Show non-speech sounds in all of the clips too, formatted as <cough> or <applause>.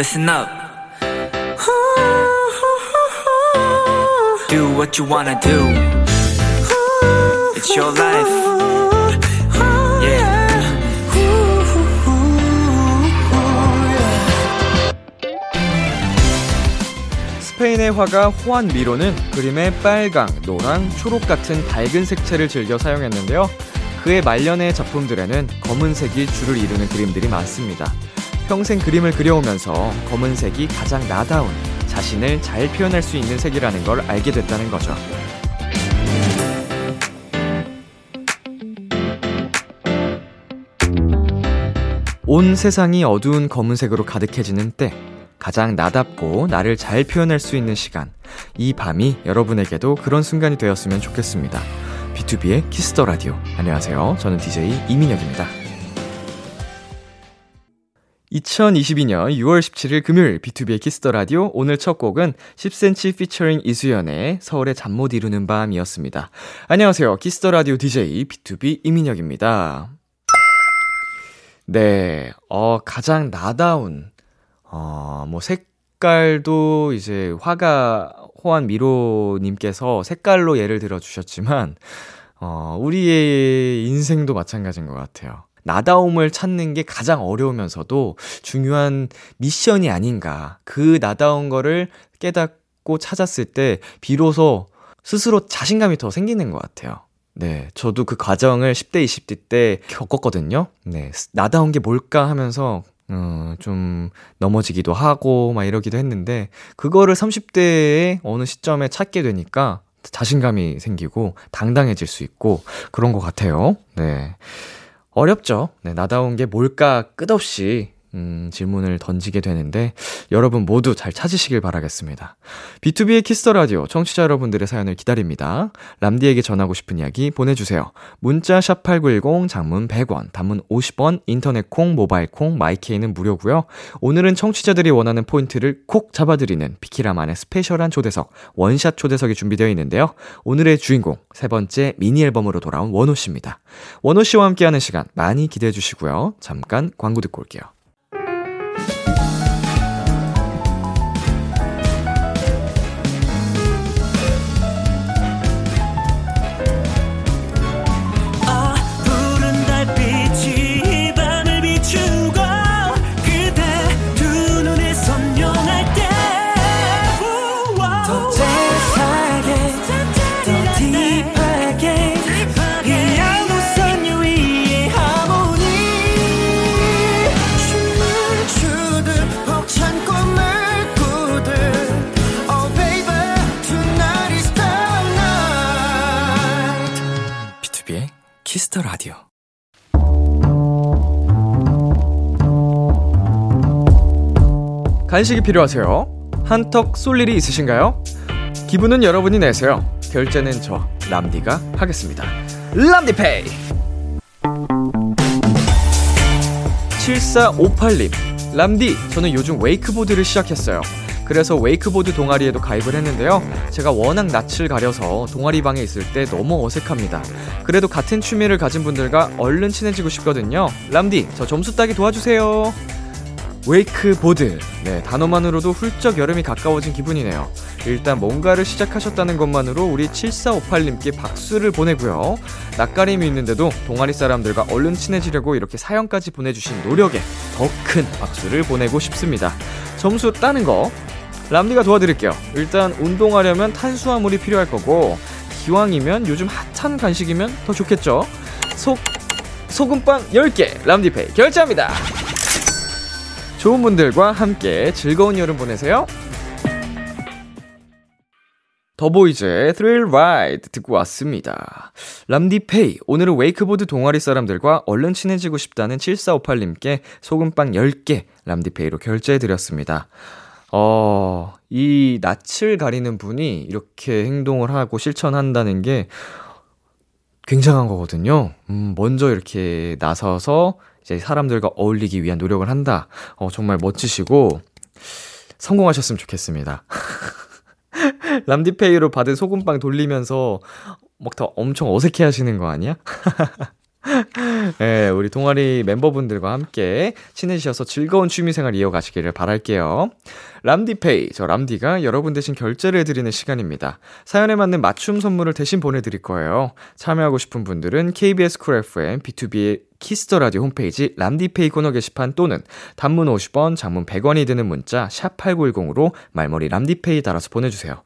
listen up. Do what you wanna do. It's your life. Yeah. 스페인의 화가 호안 미로는 그림에 빨강, 노랑, 초록 같은 밝은 색채를 즐겨 사용했는데요. 그의 말년의 작품들에는 검은색이 주를 이루는 그림들이 많습니다. 평생 그림을 그려오면서 검은색이 가장 나다운 자신을 잘 표현할 수 있는 색이라는 걸 알게 됐다는 거죠. 온 세상이 어두운 검은색으로 가득해지는 때, 가장 나답고 나를 잘 표현할 수 있는 시간. 이 밤이 여러분에게도 그런 순간이 되었으면 좋겠습니다. BTOB의 키스 더 라디오. 안녕하세요. 저는 DJ 이민혁입니다. 2022년 6월 17일 금요일 BTOB의 키스 더 라디오 오늘 첫 곡은 10cm 피처링 이수연의 서울의 잠 못 이루는 밤이었습니다. 안녕하세요. 키스 더 라디오 DJ BTOB 이민혁입니다. 네. 어 가장 나다운 어 뭐 색깔도 이제 화가 호안 미로 님께서 색깔로 예를 들어 주셨지만 어 우리의 인생도 마찬가지인 것 같아요. 나다움을 찾는 게 가장 어려우면서도 중요한 미션이 아닌가. 그 나다운 거를 깨닫고 찾았을 때 비로소 스스로 자신감이 더 생기는 것 같아요. 네. 저도 그 과정을 10대, 20대 때 겪었거든요. 네. 나다운 게 뭘까 하면서 어, 좀 넘어지기도 하고 막 이러기도 했는데 그거를 30대의 어느 시점에 찾게 되니까 자신감이 생기고 당당해질 수 있고 그런 것 같아요. 네. 어렵죠. 네, 나다운 게 뭘까 끝없이 음, 질문을 던지게 되는데 여러분 모두 잘 찾으시길 바라겠습니다. B2B의 키스터 라디오 청취자 여러분들의 사연을 기다립니다. 람디에게 전하고 싶은 이야기 보내 주세요. 문자 샵8910 장문 100원, 단문 50원, 인터넷 콩, 모바일 콩, My K는 무료고요. 오늘은 청취자들이 원하는 포인트를 콕 잡아 드리는 비키라만의 special한 초대석 원샷 초대석이 준비되어 있는데요. 오늘의 주인공 세 번째 미니 앨범으로 돌아온 원호 씨입니다. 원호 씨와 함께하는 시간 많이 기대해 주시고요. 잠깐 광고 듣고 올게요. Kiss the Radio. 간식이 필요하세요? 한턱 쏠 일이 있으신가요? 기분은 여러분이 내세요. 결제는 저 람디가 하겠습니다. 람디페이. 7458님. 람디, 저는 요즘 웨이크보드를 시작했어요. 그래서 웨이크보드 동아리에도 가입을 했는데요. 제가 워낙 낯을 가려서 동아리 방에 있을 때 너무 어색합니다. 그래도 같은 취미를 가진 분들과 얼른 친해지고 싶거든요. 람디, 저 점수 따기 도와주세요. 웨이크보드. 네, 단어만으로도 훌쩍 여름이 가까워진 기분이네요. 일단 뭔가를 시작하셨다는 것만으로 우리 7458님께 박수를 보내고요. 낯가림이 있는데도 동아리 사람들과 얼른 친해지려고 이렇게 사연까지 보내주신 노력에 더 큰 박수를 보내고 싶습니다. 점수 따는 거 람디가 도와드릴게요. 일단 운동하려면 탄수화물이 필요할 거고 기왕이면 요즘 핫한 간식이면 더 좋겠죠. 속 소금빵 10개 람디페이 결제합니다. 좋은 분들과 함께 즐거운 여름 보내세요. 더보이즈의 Thrill Ride 듣고 왔습니다. 람디페이, 오늘은 웨이크보드 동아리 사람들과 얼른 친해지고 싶다는 7458님께 소금빵 10개 람디페이로 결제해드렸습니다. 어, 이 낯을 가리는 분이 이렇게 행동을 하고 실천한다는 게 굉장한 거거든요. 음, 먼저 이렇게 나서서 이제 사람들과 어울리기 위한 노력을 한다. 어, 정말 멋지시고 성공하셨으면 좋겠습니다. <laughs> 람디페이로 받은 소금빵 돌리면서 막더 엄청 어색해 하시는 거 아니야? <laughs> 네, 우리 동아리 멤버분들과 함께 친해지셔서 즐거운 취미생활 이어가시기를 바랄게요. 람디페이, 저 람디가 여러분 대신 결제를 해드리는 시간입니다. 사연에 맞는 맞춤 선물을 대신 보내드릴 거예요. 참여하고 싶은 분들은 KBS 쿨 FM, B2B의 키스터 라디오 홈페이지 람디페이 코너 게시판 또는 단문 50원, 장문 100원이 드는 문자 샵8910으로 말머리 람디페이 달아서 보내주세요.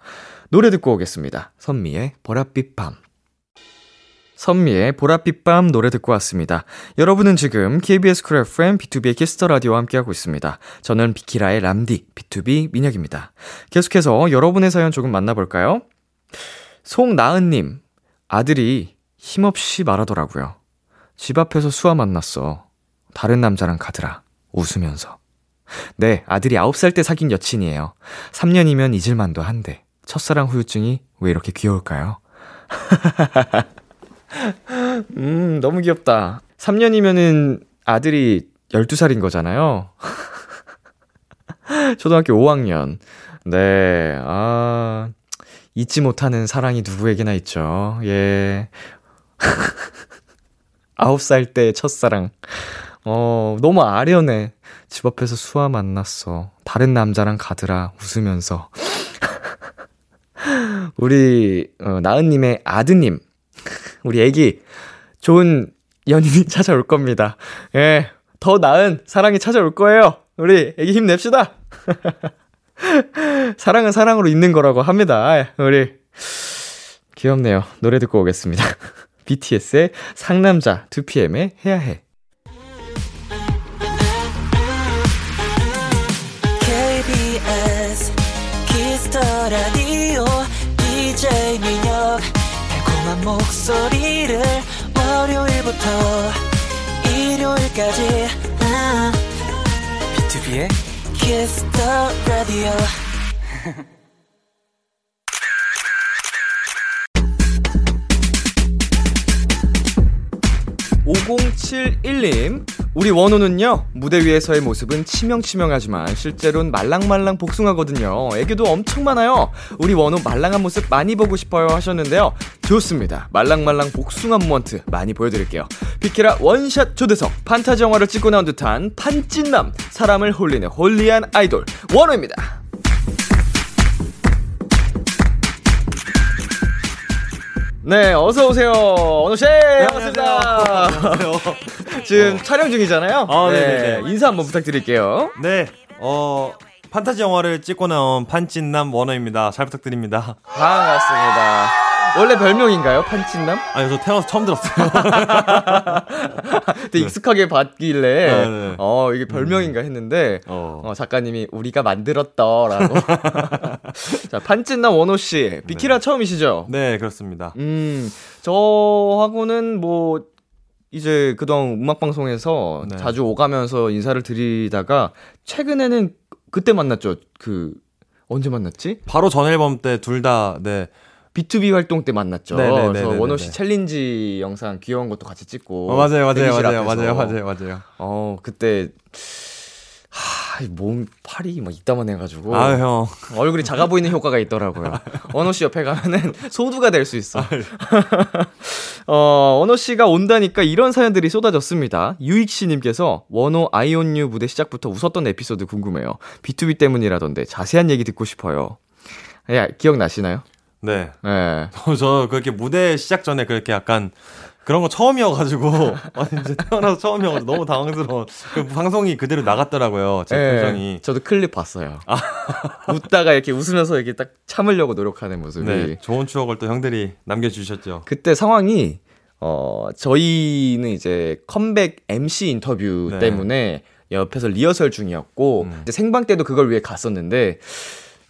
노래 듣고 오겠습니다. 선미의 보랏빛 밤. 선미의 보랏빛 밤 노래 듣고 왔습니다. 여러분은 지금 KBS 쿨 FM B2B의 키스터 라디오와 함께하고 있습니다. 저는 비키라의 람디 BTOB 민혁입니다. 계속해서 여러분의 사연 조금 만나볼까요? 송나은님, 아들이 힘없이 말하더라고요. 집 앞에서 수아 만났어. 다른 남자랑 가더라. 웃으면서. 네, 아들이 9살 때 사귄 여친이에요. 3년이면 잊을만도 한데. 첫사랑 후유증이 왜 이렇게 귀여울까요? <laughs> 음, 너무 귀엽다. 3년이면은 아들이 12살인 거잖아요. <laughs> 초등학교 5학년. 네, 아, 잊지 못하는 사랑이 누구에게나 있죠. 예. <laughs> 9살 때 첫사랑. 어, 너무 아련해. 집 앞에서 수아 만났어. 다른 남자랑 가더라. 웃으면서. <laughs> 우리, 어, 나은님의 아드님. 우리 애기. 좋은 연인이 <laughs> 찾아올 겁니다. 예. 더 나은 사랑이 찾아올 거예요. 우리 애기 힘냅시다. <laughs> 사랑은 사랑으로 있는 거라고 합니다. 우리. 귀엽네요. 노래 듣고 오겠습니다. <laughs> BTS의 상남자 2PM의 해야 해. KBS Kiss the Radio 목소리를 월요일부터 일요일까지. 아, B2B의 키스터 라디오 5071님, 우리 원호는요, 무대 위에서의 모습은 치명치명하지만 실제로는 말랑말랑 복숭아거든요. 애교도 엄청 많아요. 우리 원호 말랑한 모습 많이 보고 싶어요 하셨는데요. 좋습니다. 말랑말랑 복숭아 moment 많이 보여드릴게요. 비키라 원샷 초대석, 판타지 영화를 찍고 나온 듯한 판찐남, 사람을 홀리는 holy한 아이돌, 원호입니다. 네, 어서 오세요, 원호 씨. 반갑습니다. <laughs> 지금 촬영 중이잖아요. 아, 네네네. 인사 한번 부탁드릴게요. 네, 어, 판타지 영화를 찍고 나온 판찐남 원호입니다. 잘 부탁드립니다. 반갑습니다. 원래 별명인가요, 판찐남? 아니, 저 태어나서 처음 들었어요. <laughs> 되게 익숙하게 봤길래, 네, 네. 어, 이게 별명인가 했는데, 어. 어, 작가님이 우리가 만들었더라고. <laughs> 자, 판찐남 원호씨, 비키라 처음이시죠? 네, 그렇습니다. 음, 저하고는 뭐, 이제 그동안 음악방송에서 네. 자주 오가면서 인사를 드리다가, 최근에는 그때 만났죠. 그, 언제 만났지? 바로 전 앨범 때 둘 다, 네. BTOB 활동 때 만났죠. 네네네네네네. 그래서 원호 씨 challenge 영상 귀여운 것도 같이 찍고. 어, 맞아요, 맞아요, 맞아요. 맞아요, 맞아요, 맞아요. 어, 그때, 하, 몸, 팔이 막 이따만 해가지고. 아, 형. 얼굴이 작아 보이는 효과가 있더라고요. <laughs> 원호 씨 옆에 가면은 소두가 될 수 있어. <laughs> 어, 원호 씨가 온다니까 이런 사연들이 쏟아졌습니다. 유익 씨님께서 원호 아이온유 무대 시작부터 웃었던 에피소드 궁금해요. B2B 때문이라던데 자세한 얘기 듣고 싶어요. 야, 기억나시나요? 네. 네. 저 그렇게 무대 시작 전에 그렇게 약간 그런 거 처음이어가지고 <laughs> 아니 이제 태어나서 처음이어가지고 너무 당황스러워. 그 방송이 그대로 나갔더라고요. 제 예, 표정이. 저도 클립 봤어요. <laughs> 웃다가 이렇게 웃으면서 이렇게 딱 참으려고 노력하는 모습이. 네, 좋은 추억을 또 형들이 남겨주셨죠. 그때 상황이 어 저희는 이제 컴백 MC 인터뷰 네. 때문에 옆에서 리허설 중이었고 음. 이제 생방 때도 그걸 위해 갔었는데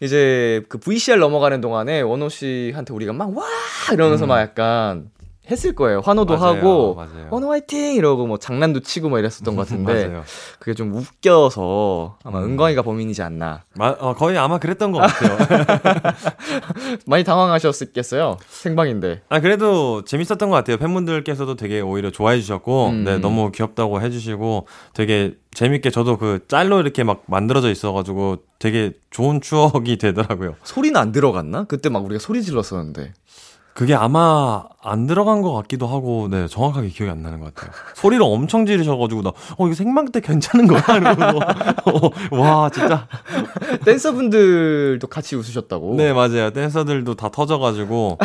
이제 그 VCR 넘어가는 동안에 원호 씨한테 우리가 막 와 이러면서 음. 막 약간 했을 거예요. 환호도 맞아요, 하고 맞아요. 원호 화이팅 이러고 뭐 장난도 치고 뭐 이랬었던 것 같은데. <laughs> 그게 좀 웃겨서 아마 음. 은광이가 범인이지 않나. 마, 어, 거의 아마 그랬던 것 같아요. <laughs> 많이 당황하셨겠어요. 생방인데. 아 그래도 재밌었던 것 같아요. 팬분들께서도 되게 오히려 좋아해 주셨고, 음. 네 너무 귀엽다고 해주시고, 되게 재밌게 저도 그 짤로 이렇게 막 만들어져 있어가지고 되게 좋은 추억이 되더라고요. 소리는 안 들어갔나? 그때 막 우리가 소리 질렀었는데. 그게 아마 안 들어간 것 같기도 하고, 네, 정확하게 기억이 안 나는 것 같아요. 소리를 엄청 지르셔가지고, 나, 어, 이거 생방 때 괜찮은 거야? <laughs> 이러면서, 어, 와, 진짜. 댄서분들도 같이 웃으셨다고. 네, 맞아요. 댄서들도 다 터져가지고,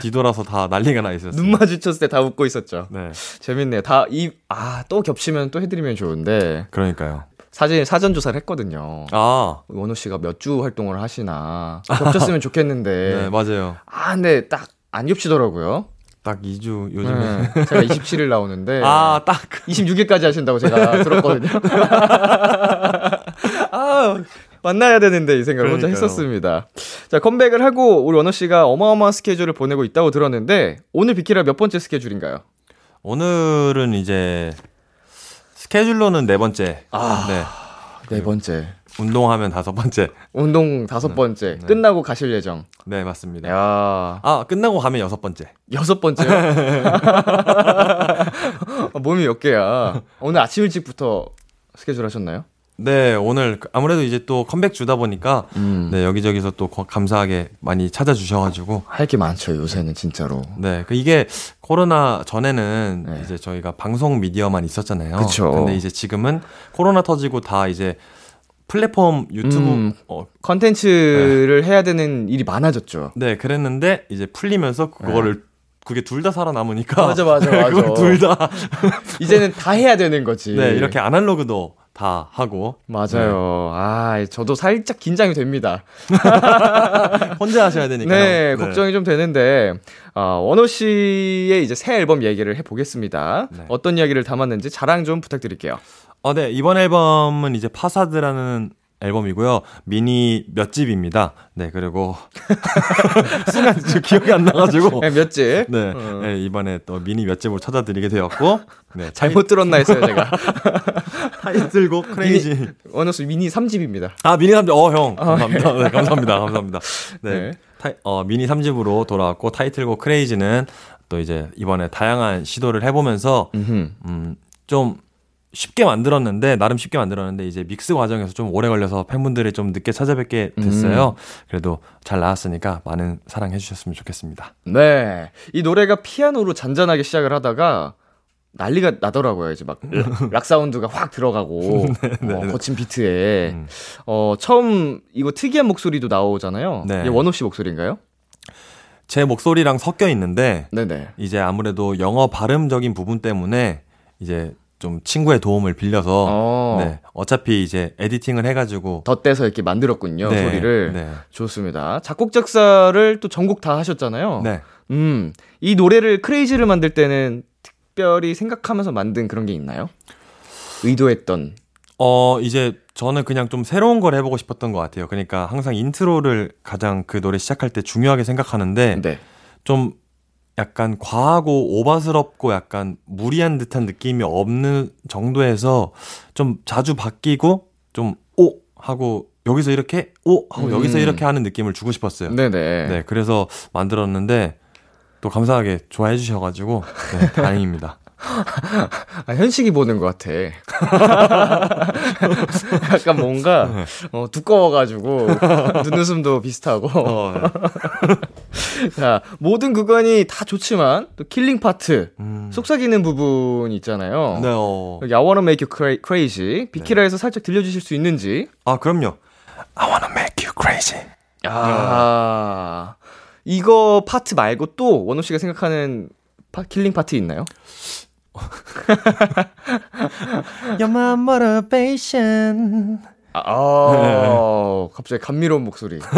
뒤돌아서 다 난리가 나 있었어요. 눈 마주쳤을 때 다 웃고 있었죠. 네, 재밌네요. 다 이, 아, 또 겹치면 또 해드리면 좋은데. 그러니까요. 사진, 사전 조사를 했거든요. 아, 원호 씨가 몇 주 활동을 하시나. <laughs> 겹쳤으면 좋겠는데. 네, 맞아요. 아, 근데 딱 안 겹치더라고요. 딱 2주, 요즘에. 네, 제가 27일 나오는데. <laughs> 아, 딱. 26일까지 하신다고 제가 <laughs> 들었거든요. 아, 만나야 되는데 이 생각을 혼자 그러니까요. 했었습니다. 자, 컴백을 하고 우리 원호 씨가 어마어마한 스케줄을 보내고 있다고 들었는데 오늘 비키라 몇 번째 스케줄인가요? 오늘은 이제, 스케줄로는 네 번째. 아. 네. 네 번째. 운동하면 다섯 번째. 운동 다섯 번째. 끝나고 가실 예정. 네, 맞습니다. 야, 아, 끝나고 가면 여섯 번째. 여섯 번째요? <laughs> 아, 몸이 몇 개야? 오늘 아침 일찍부터 스케줄 하셨나요? 네, 오늘 아무래도 이제 또 컴백 주다 보니까 음. 네, 여기저기서 또 거- 감사하게 많이 찾아주셔 가지고 할 게 많죠, 요새는 진짜로. 네, 그 이게 코로나 전에는 네. 이제 저희가 방송 미디어만 있었잖아요. 그쵸. 근데 이제 지금은 코로나 터지고 다 이제 플랫폼 유튜브 음. 어, 컨텐츠를 해야 되는 일이 많아졌죠. 네, 그랬는데 이제 풀리면서 그거를 그게 둘 다 살아남으니까 네. 맞아, 맞아, <laughs> 맞아. 그걸 둘다 <laughs> 이제는 다 해야 되는 거지. 네, 이렇게 아날로그도 다 하고 맞아요. 아, 저도 살짝 긴장이 됩니다. <laughs> 혼자 하셔야 되니까 네, 걱정이 좀 되는데, 아, 원호 씨의 이제 새 앨범 얘기를 해보겠습니다. 네. 어떤 이야기를 담았는지 자랑 좀 부탁드릴게요. 어, 네. 이번 앨범은 이제 파사드라는 앨범이고요. 미니 몇 집입니다. 네. 그리고 <laughs> 순간 기억이 안 나가지고. 네, 몇 집? 네, 어. 네, 이번에 또 미니 몇 집으로 찾아드리게 되었고, 네, 잘못 들었나 했어요, 제가. <laughs> 타이틀곡 크레이지. 원호 씨 미니 3집입니다. 아, 미니 3집, 어, 형. 감사합니다. 네, 감사합니다. 감사합니다. 네. 네. 타이, 어, 미니 3집으로 돌아왔고, 타이틀곡 크레이지는 또 이제 이번에 다양한 시도를 해 보면서, 음흠. 음, 좀 쉽게 만들었는데, 나름 쉽게 만들었는데, 이제 믹스 과정에서 좀 오래 걸려서 팬분들이 좀 늦게 찾아뵙게 됐어요. 그래도 잘 나왔으니까 많은 사랑해 주셨으면 좋겠습니다. 네. 이 노래가 피아노로 잔잔하게 시작을 하다가 난리가 나더라고요. 이제 막 락 <laughs> 사운드가 확 들어가고 <laughs> 어, 거친 비트에 음. 어 처음 이거 특이한 목소리도 나오잖아요. 네. 이게 원호 씨 목소리인가요? 제 목소리랑 섞여 있는데, 네네. 이제 아무래도 영어 발음적인 부분 때문에 이제 좀 친구의 도움을 빌려서 어. 네 어차피 이제 에디팅을 해가지고 덧대서 이렇게 만들었군요 네, 소리를. 네. 좋습니다. 작곡 작사를 또 전곡 다 하셨잖아요. 네. 음. 이 노래를 크레이지를 만들 때는 특별히 생각하면서 만든 그런 게 있나요? 의도했던. 어 이제 저는 그냥 좀 새로운 걸 해보고 싶었던 것 같아요. 그러니까 항상 인트로를 가장 그 노래 시작할 때 중요하게 생각하는데 네. 좀 약간 과하고 오바스럽고 약간 무리한 듯한 느낌이 없는 정도에서 좀 자주 바뀌고 좀 오 하고 여기서 이렇게 오 하고 음. 여기서 이렇게 하는 느낌을 주고 싶었어요. 네네. 네, 그래서 만들었는데 또 감사하게 좋아해 주셔가지고 네, <laughs> 다행입니다. 아, 현식이 보는 것 같아. <laughs> 약간 뭔가 어, 두꺼워가지고 눈웃음도 비슷하고. 어, 네. <laughs> 자 모든 구간이 다 좋지만 또 killing part 음. 속삭이는 부분이 있잖아요. 네, 어. 여기 I wanna make you cra- crazy 비키라에서 살짝 들려주실 수 있는지. 아, 그럼요. I wanna make you crazy. 아 이거 파트 말고 또 원호 씨가 생각하는 파, killing 파트 있나요? You're my. 아, 아 <laughs> 갑자기 감미로운 목소리. <laughs>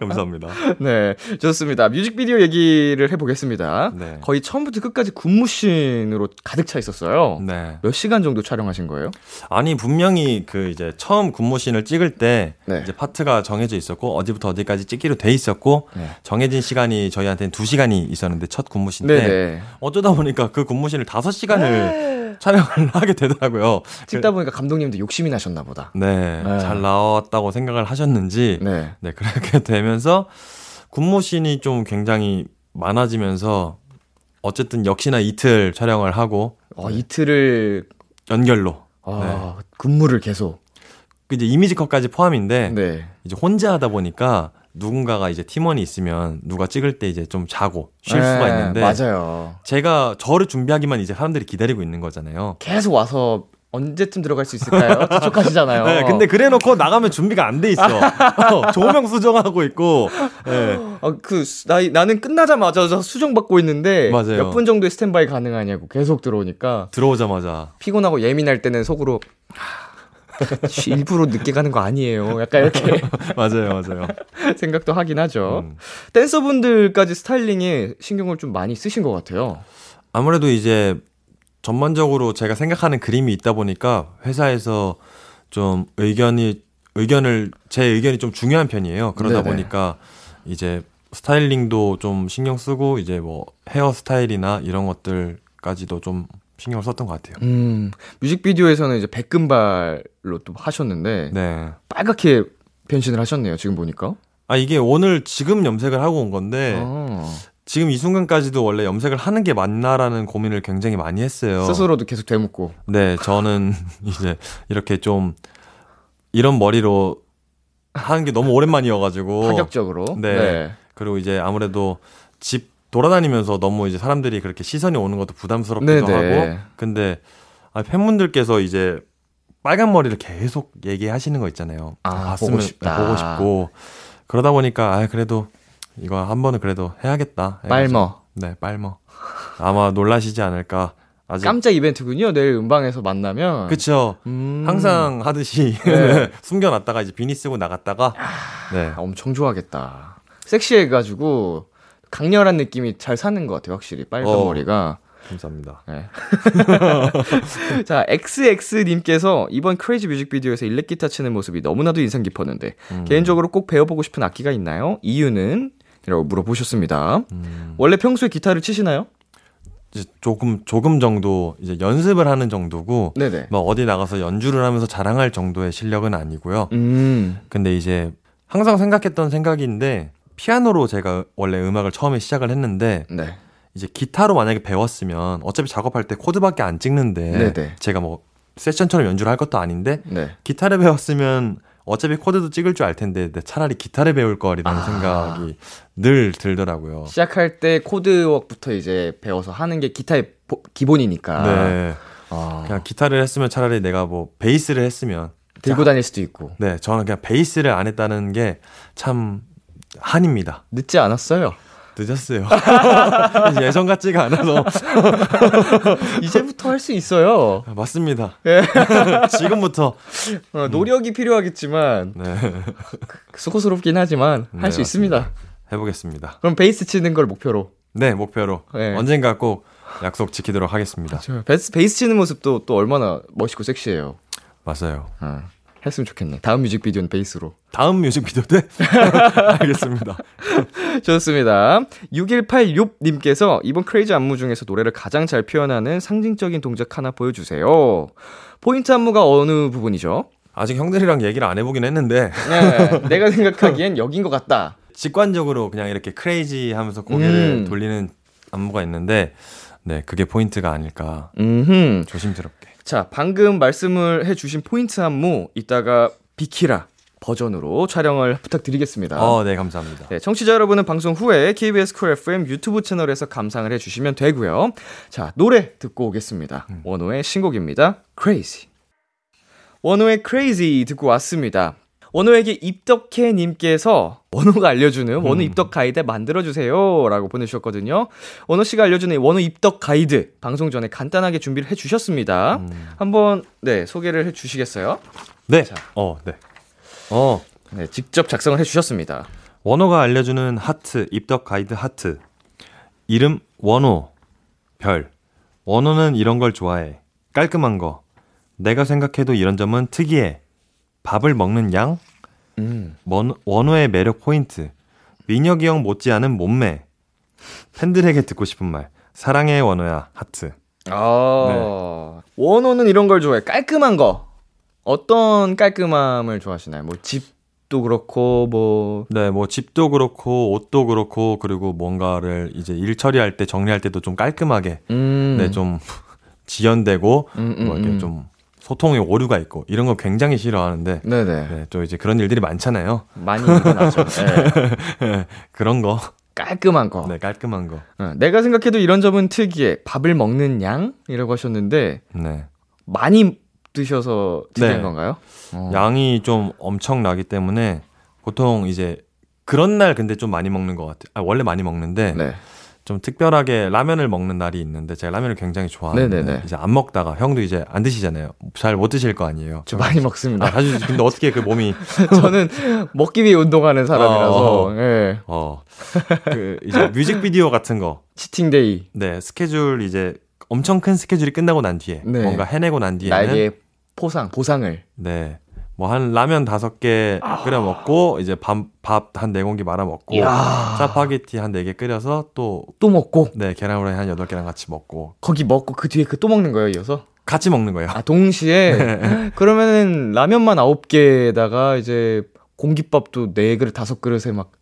감사합니다. 네, 좋습니다. 뮤직비디오 얘기를 해보겠습니다. 네. 거의 처음부터 끝까지 군무신으로 가득 차 있었어요. 네. 몇 시간 정도 촬영하신 거예요? 아니 분명히 그 이제 처음 군무신을 찍을 때 네. 이제 파트가 정해져 있었고 어디부터 어디까지 찍기로 돼 있었고 네. 정해진 시간이 저희한테는 2시간이 있었는데 첫 군무신 때 네네. 어쩌다 보니까 그 군무신을 5시간을 <laughs> 촬영을 하게 되더라고요. 찍다 보니까 감독님도 욕심이 나셨나 보다. 네, 네. 잘 나왔다고 생각을 하셨는지 네. 네. 그렇게 되면서 군무신이 좀 굉장히 많아지면서 어쨌든 역시나 이틀 촬영을 하고 어, 이틀을 연결로 아, 근무를 계속. 그 이제 이미지 컷까지 포함인데 네. 이제 혼자 하다 보니까 누군가가 이제 팀원이 있으면 누가 찍을 때 이제 좀 자고 쉴 네, 수가 있는데 맞아요. 제가 저를 준비하면 이제 사람들이 기다리고 있는 거잖아요. 계속 와서 언제쯤 들어갈 수 있을까요? <laughs> 재촉하시잖아요. 네, 근데 그래 놓고 나가면 준비가 안 돼 있어. <laughs> 어, 조명 수정하고 있고. 네. 아, 그 수- 나, 나는 끝나자마자 저 수정 받고 있는데. 몇 분 정도의 스탠바이 가능하냐고 계속 들어오니까 들어오자마자 피곤하고 예민할 때는 속으로 하, 일부러 늦게 가는 거 아니에요. 약간 이렇게 <laughs> 맞아요, 맞아요. <laughs> 생각도 하긴 하죠. 음. 댄서분들까지 스타일링에 신경을 좀 많이 쓰신 것 같아요. 아무래도 이제 전반적으로 제가 생각하는 그림이 있다 보니까 회사에서 좀 의견이 의견을 제 의견이 좀 중요한 편이에요. 그러다 네네. 보니까 이제 스타일링도 좀 신경 쓰고 이제 뭐 헤어 스타일이나 이런 것들까지도 좀 신경을 썼던 것 같아요. 음, 뮤직비디오에서는 이제 백금발로 또 하셨는데 네. 빨갛게 변신을 하셨네요. 지금 보니까. 아 이게 오늘 지금 염색을 하고 온 건데 아, 지금 이 순간까지도 원래 염색을 하는 게 맞나라는 고민을 굉장히 많이 했어요. 스스로도 계속 되묻고. 네, 저는 <laughs> 이제 이렇게 좀 이런 머리로 하는 게 너무 오랜만이어가지고 파격적으로. 네. 그리고 이제 아무래도 집 돌아다니면서 너무 이제 사람들이 그렇게 시선이 오는 것도 부담스럽기도 네네. 하고 근데 아, 팬분들께서 이제 빨간 머리를 계속 얘기하시는 거 있잖아요. 아, 봤으면 보고 싶다. 보고 싶고 그러다 보니까 아 그래도 이거 한 번은 그래도 해야겠다. 빨머. 네, 빨머. 아마 놀라시지 않을까. 아직 깜짝 이벤트군요. 내일 음방에서 만나면. 그쵸. 음. 항상 하듯이 네. <laughs> 숨겨놨다가 이제 비니 쓰고 나갔다가 네 아, 엄청 좋아하겠다. 섹시해가지고 강렬한 느낌이 잘 사는 것 같아요. 확실히 빨간 어. 머리가. 감사합니다. 네. <laughs> 자, XX님께서 이번 크레이지 뮤직비디오에서 일렉 기타 치는 모습이 너무나도 인상 깊었는데, 음. 개인적으로 꼭 배워보고 싶은 악기가 있나요? 이유는? 이라고 물어보셨습니다. 음, 원래 평소에 기타를 치시나요? 조금 조금 정도 이제 연습을 하는 정도고 네네. 막 어디 나가서 연주를 하면서 자랑할 정도의 실력은 아니고요. 음, 근데 이제 항상 생각했던 생각인데 피아노로 제가 원래 음악을 처음에 시작을 했는데 네. 이제 기타로 만약에 배웠으면 어차피 작업할 때 코드밖에 안 찍는데 네네. 제가 뭐 세션처럼 연주를 할 것도 아닌데 네. 기타를 배웠으면 어차피 코드도 찍을 줄 알 텐데 내 차라리 기타를 배울 거리라는 아. 생각이 늘 들더라고요. 시작할 때 코드웍부터 이제 배워서 하는 게 기타의 보- 기본이니까. 네. 아, 그냥 기타를 했으면 차라리 내가 뭐 베이스를 했으면 들고 다닐 수도 있고. 네, 저는 그냥 베이스를 안 했다는 게 참 한입니다. 늦지 않았어요. 늦었어요. <laughs> 예전 같지가 않아서 <laughs> 이제부터 할 수 있어요. 맞습니다. 예. <laughs> 지금부터 어, 노력이 필요하겠지만 네, 수고스럽긴 하지만 네, 할수 맞습니다. 있습니다. 해보겠습니다. 그럼 베이스 치는 걸 목표로. 네, 목표로 네. 언젠가 꼭 약속 지키도록 하겠습니다. 베이스, 베이스 치는 모습도 또 얼마나 멋있고 섹시해요. 맞아요. 어, 했으면 좋겠네. 다음 뮤직비디오는 베이스로. 다음 뮤직비디오 때 <laughs> 알겠습니다. 좋습니다. 6186님께서 이번 Crazy 안무 중에서 노래를 가장 잘 표현하는 상징적인 동작 하나 보여주세요. 포인트 안무가 어느 부분이죠? 아직 형들이랑 얘기를 안 해보긴 했는데 네, 내가 생각하기엔 여긴 것 같다. 직관적으로 그냥 이렇게 crazy 하면서 고개를 음. 돌리는 안무가 있는데 네, 그게 포인트가 아닐까 음흠. 조심스럽게. 자, 방금 말씀을 해주신 포인트 안무 이따가 비키라 버전으로 촬영을 부탁드리겠습니다. 어, 네, 감사합니다. 네, 청취자 여러분은 방송 후에 KBS Cool FM 유튜브 채널에서 감상을 해주시면 되고요. 자, 노래 듣고 오겠습니다. 원호의 신곡입니다. Crazy. 원호의 Crazy 듣고 왔습니다. 원호에게 입덕해님께서 원호가 알려주는 원호 입덕 가이드 만들어주세요. 라고 보내주셨거든요. 원호 씨가 알려주는 이 원호 입덕 가이드 방송 전에 간단하게 준비를 해주셨습니다. 한번, 네, 소개를 해주시겠어요? 네. 어, 네. 어, 네, 직접 작성을 해주셨습니다. 원호가 알려주는 하트, 입덕 가이드 하트. 이름 원호, 별. 원호는 이런 걸 좋아해. 깔끔한 거. 내가 생각해도 이런 점은 특이해. 밥을 먹는 양? 음. 원, 원호의 매력 포인트. 민혁이 형 못지않은 몸매. 팬들에게 듣고 싶은 말. 사랑해 원호야 하트. 아, 원호는 이런 걸 좋아해. 깔끔한 거. 어떤 깔끔함을 좋아하시나요? 뭐 집도 그렇고 뭐 네, 뭐 집도 그렇고 옷도 그렇고 그리고 뭔가를 이제 일 처리할 때 정리할 때도 좀 깔끔하게 음. 네, 좀 <laughs> 지연되고 음, 음, 뭐 이렇게 음. 좀 소통의 오류가 있고 이런 거 굉장히 싫어하는데 네네. 네, 또 이제 그런 일들이 많잖아요. 많이 일어나죠. <laughs> 네. 그런 거, 깔끔한 거. 네, 깔끔한 거. 어, 내가 생각해도 이런 점은 특이해. 밥을 먹는 양이라고 하셨는데 네. 많이 드셔서 특이한 네. 건가요? 어. 양이 좀 엄청나기 때문에 보통 이제 그런 날 근데 좀 많이 먹는 것 같아요. 아, 원래 많이 먹는데 네. 좀 특별하게 라면을 먹는 날이 있는데 제가 라면을 굉장히 좋아하는데 네네네. 이제 안 먹다가 형도 이제 안 드시잖아요. 잘 못 드실 거 아니에요. 저 많이 아, 먹습니다. 사실 근데 어떻게 그 몸이 <laughs> 저는 먹기 위해 운동하는 사람이라서 어. 예. 어 그 이제 뮤직비디오 같은 거 치팅데이 네, 스케줄 이제 엄청 큰 스케줄이 끝나고 난 뒤에 네. 뭔가 해내고 난 뒤에는 나에게 포상 보상을 네. 뭐 한 라면 다섯 개 끓여 먹고 이제 밥밥한 네 공기 말아 먹고. 짜파게티 한 네 개 끓여서 또 또 먹고 네, 계란 후라이 한 여덟 개랑 같이 먹고 거기 먹고 그 뒤에 그 또 먹는 거예요 이어서 같이 먹는 거예요. 아 동시에 <laughs> 그러면은 라면만 아홉 개에다가 이제 공깃밥도 네 그릇 다섯 그릇에 막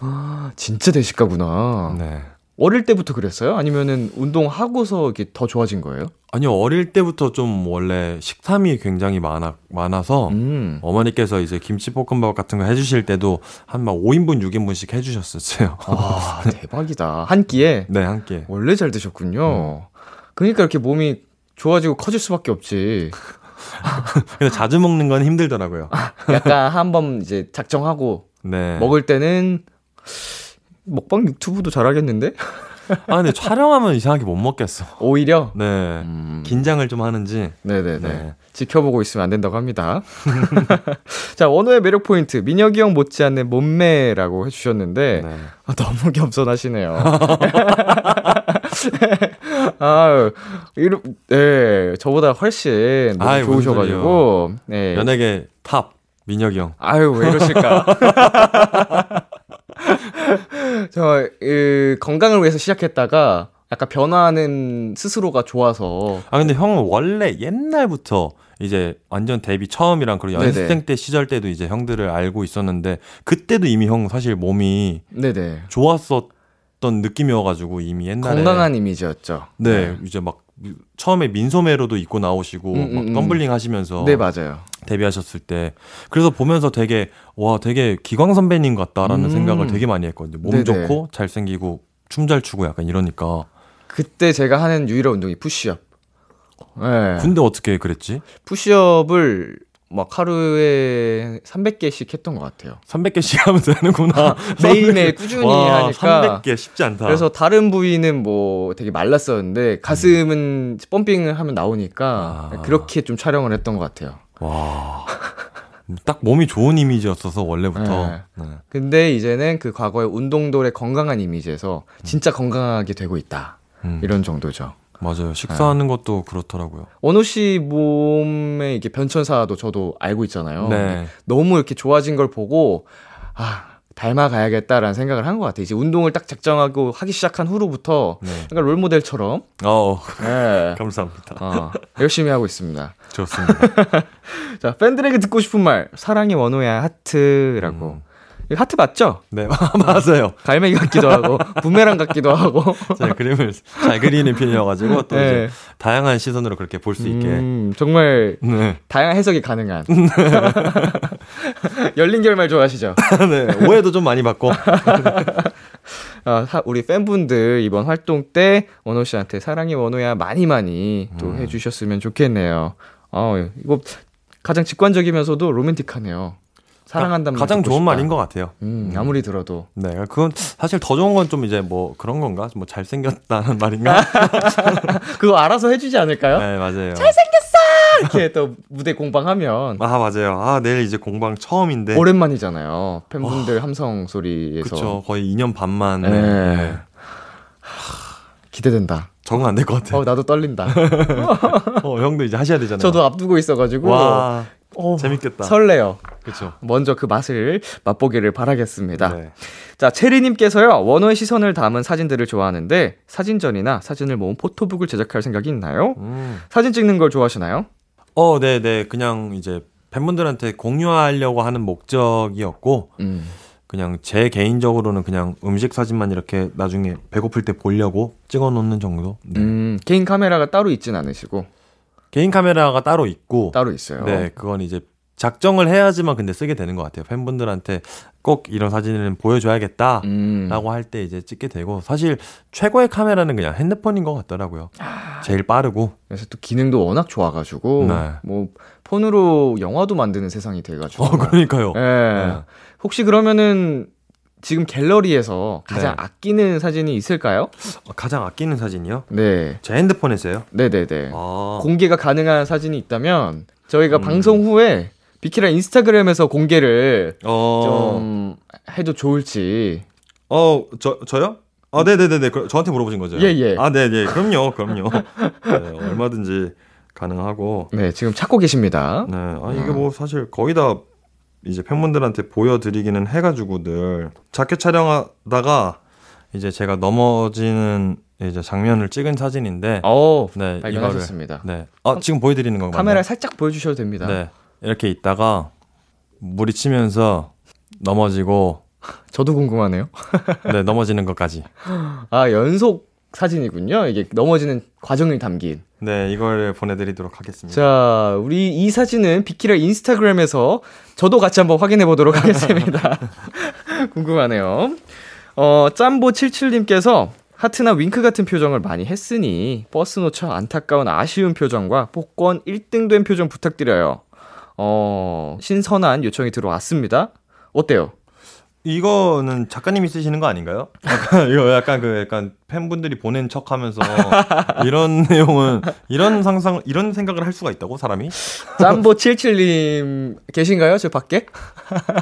아, 진짜 대식가구나. 네. 어릴 때부터 그랬어요? 아니면은 운동하고서 이게 더 좋아진 거예요? 아니요, 어릴 때부터 좀 원래 식탐이 굉장히 많아 많아서 음. 어머니께서 이제 김치볶음밥 같은 거 해주실 때도 한 막 5인분, 6인분씩 해주셨었어요. 아, 대박이다. 한 끼에 네, 한 끼. 원래 잘 드셨군요. 그러니까 이렇게 몸이 좋아지고 커질 수밖에 없지. <laughs> 근데 자주 먹는 건 힘들더라고요. 약간 한 번 이제 작정하고 네. 먹을 때는 먹방 유튜브도 잘하겠는데? 아, 근데 촬영하면 이상하게 못 먹겠어. 오히려 네. 음. 긴장을 좀 하는지. 네네네. 네. 지켜보고 있으면 안 된다고 합니다. <laughs> 자, 원호의 매력 포인트. 민혁이 형 못지않는 몸매라고 해주셨는데, 네. 아, 너무 <laughs> 겸손하시네요. <laughs> 아, 이러, 네, 저보다 훨씬 너무 아이, 좋으셔가지고, 네. 연예계 탑 민혁이 형. 아유, 왜 이러실까? 저, 이, 건강을 위해서 시작했다가, 약간 변화하는 스스로가 좋아서, 아 근데 형은 원래 옛날부터 이제 완전 데뷔 처음이랑 그리고 네네. 연습생 때 시절 때도 이제 형들을 알고 있었는데 그때도 이미 형 사실 몸이 네네. 좋았었던 느낌이어가지고 이미 옛날에 건강한 이미지였죠. 네, 이제 막 처음에 민소매로도 입고 나오시고 음, 음, 막 음. 덤블링 하시면서 네, 맞아요. 데뷔하셨을 때 그래서 보면서 되게 와 되게 기광 선배님 같다라는 음. 생각을 되게 많이 했거든요. 몸 네네. 좋고 잘생기고 춤 잘 추고 약간 이러니까 그때 제가 하는 유일한 운동이 푸시업. 네. 근데 어떻게 그랬지? 푸시업을 막 하루에 300개씩 했던 것 같아요. 300개씩 하면 되는구나. 매일매일 꾸준히 와, 하니까. 300개 쉽지 않다. 그래서 다른 부위는 뭐 되게 말랐었는데 가슴은 펌핑을 하면 나오니까 아. 그렇게 좀 촬영을 했던 것 같아요. 와. 딱 몸이 좋은 이미지였어서 원래부터. 네. 네. 근데 이제는 그 과거의 운동돌의 건강한 이미지에서 진짜 건강하게 되고 있다. 음, 이런 정도죠. 맞아요. 식사하는 것도 그렇더라고요. 원호 씨 몸의 이게 변천사도 저도 알고 있잖아요. 네. 너무 이렇게 좋아진 걸 보고 아 닮아가야겠다라는 생각을 한 것 같아요. 이제 운동을 딱 작정하고 하기 시작한 후로부터 네. 약간 롤 모델처럼 어, 네. <laughs> 감사합니다. 어, 열심히 하고 있습니다. 좋습니다. <laughs> 자 팬들에게 듣고 싶은 말 사랑이 원호야 하트라고 음. 하트 맞죠? 네, <laughs> 맞아요. 갈매기 같기도 하고 부메랑 같기도 하고 제가 그림을 잘 그리는 편이어가지고 또 네. 이제 다양한 시선으로 그렇게 볼 수 있게. 음, 정말 네. 다양한 해석이 가능한 <laughs> 열린 결말 좋아하시죠? <laughs> 네. 오해도 좀 많이 받고. <laughs> 아, 사- 우리 팬분들 이번 활동 때 원호 씨한테 사랑이 원호야 많이 많이 또 음. 해주셨으면 좋겠네요. 어, 이거 가장 직관적이면서도 로맨틱하네요. 사랑한다는 말 가장 좋은 싶다. 말인 것 같아요. 음, 아무리 들어도 네, 그건 사실 더 좋은 건 좀 이제 뭐 그런 건가? 뭐 잘생겼다는 말인가? 그거 알아서 해주지 않을까요? 네, 맞아요. 이렇게 또 무대 공방하면 아, 맞아요. 아, 내일 이제 공방 처음인데. 오랜만이잖아요. 팬분들 함성 소리에서 그쵸. 거의 2년 반만. 네. 네. 기대된다. 적응 안 될 것 같아요. 어 나도 떨린다. <laughs> 어, 형도 이제 하셔야 되잖아요. 저도 앞두고 있어가지고 와, 어, 재밌겠다. 설레요. 그쵸. 먼저 그 맛을 맛보기를 바라겠습니다. 네. 자, 체리님께서요, 원호의 시선을 담은 사진들을 좋아하는데, 사진전이나 사진을 모은 포토북을 제작할 생각이 있나요? 음. 사진 찍는 걸 좋아하시나요? 어, 네, 네. 그냥 이제 팬분들한테 공유하려고 하는 목적이었고, 음. 그냥 제 개인적으로는 그냥 음식 사진만 이렇게 나중에 배고플 때 보려고 찍어 놓는 정도? 네. 음, 개인 카메라가 따로 있진 않으시고. 개인 카메라가 따로 있고 따로 있어요. 네, 그건 이제 작정을 해야지만 근데 쓰게 되는 것 같아요. 팬분들한테 꼭 이런 사진을 보여줘야겠다. 음. 라고 할때 이제 찍게 되고 사실 최고의 카메라는 그냥 핸드폰인 것 같더라고요. 제일 빠르고 그래서 또 기능도 워낙 좋아가지고 네. 뭐 폰으로 영화도 만드는 세상이 돼가지고. 어 그러니까요. 예. 네. 혹시 그러면은 지금 갤러리에서 가장 네. 아끼는 사진이 있을까요? 어, 가장 아끼는 사진이요? 네, 제 핸드폰에서요. 네네네. 아, 공개가 가능한 사진이 있다면 저희가 음. 방송 후에 비키라 인스타그램에서 공개를 어, 좀 해도 좋을지. 어, 저 저요? 아, 네, 네, 네, 네. 그, 저한테 물어보신 거죠? 예, 예. 아, 네, 네. 그럼요, 그럼요. 네, 얼마든지 가능하고. 네, 지금 찾고 계십니다. 네, 아 이게 뭐 사실 거의 다 이제 팬분들한테 보여드리기는 해가지고 늘 자켓 촬영하다가 이제 제가 넘어지는 이제 장면을 찍은 사진인데, 어, 네, 발견하셨습니다. 이거를 네, 아 지금 보여드리는 건가요? 카메라 살짝 보여주셔도 됩니다. 네, 이렇게 있다가 물이 치면서 넘어지고, 저도 궁금하네요. <laughs> 네, 넘어지는 것까지. 아, 연속 사진이군요. 이게 넘어지는 과정을 담긴. 네, 이걸 보내드리도록 하겠습니다. 자, 우리 이 사진은 비키라 인스타그램에서 저도 같이 한번 확인해 보도록 하겠습니다. <laughs> 궁금하네요. 어, 짬보77님께서 하트나 윙크 같은 표정을 많이 했으니 버스 놓쳐 안타까운 아쉬운 표정과 복권 1등 된 표정 부탁드려요. 어, 신선한 요청이 들어왔습니다. 어때요? 이거는 작가님이 쓰시는 거 아닌가요? 약간 이거 약간 그 약간 팬분들이 보낸 척하면서 <laughs> 이런 내용은 이런 상상 이런 생각을 할 수가 있다고 사람이? 짬보 77님 계신가요? 저 밖에?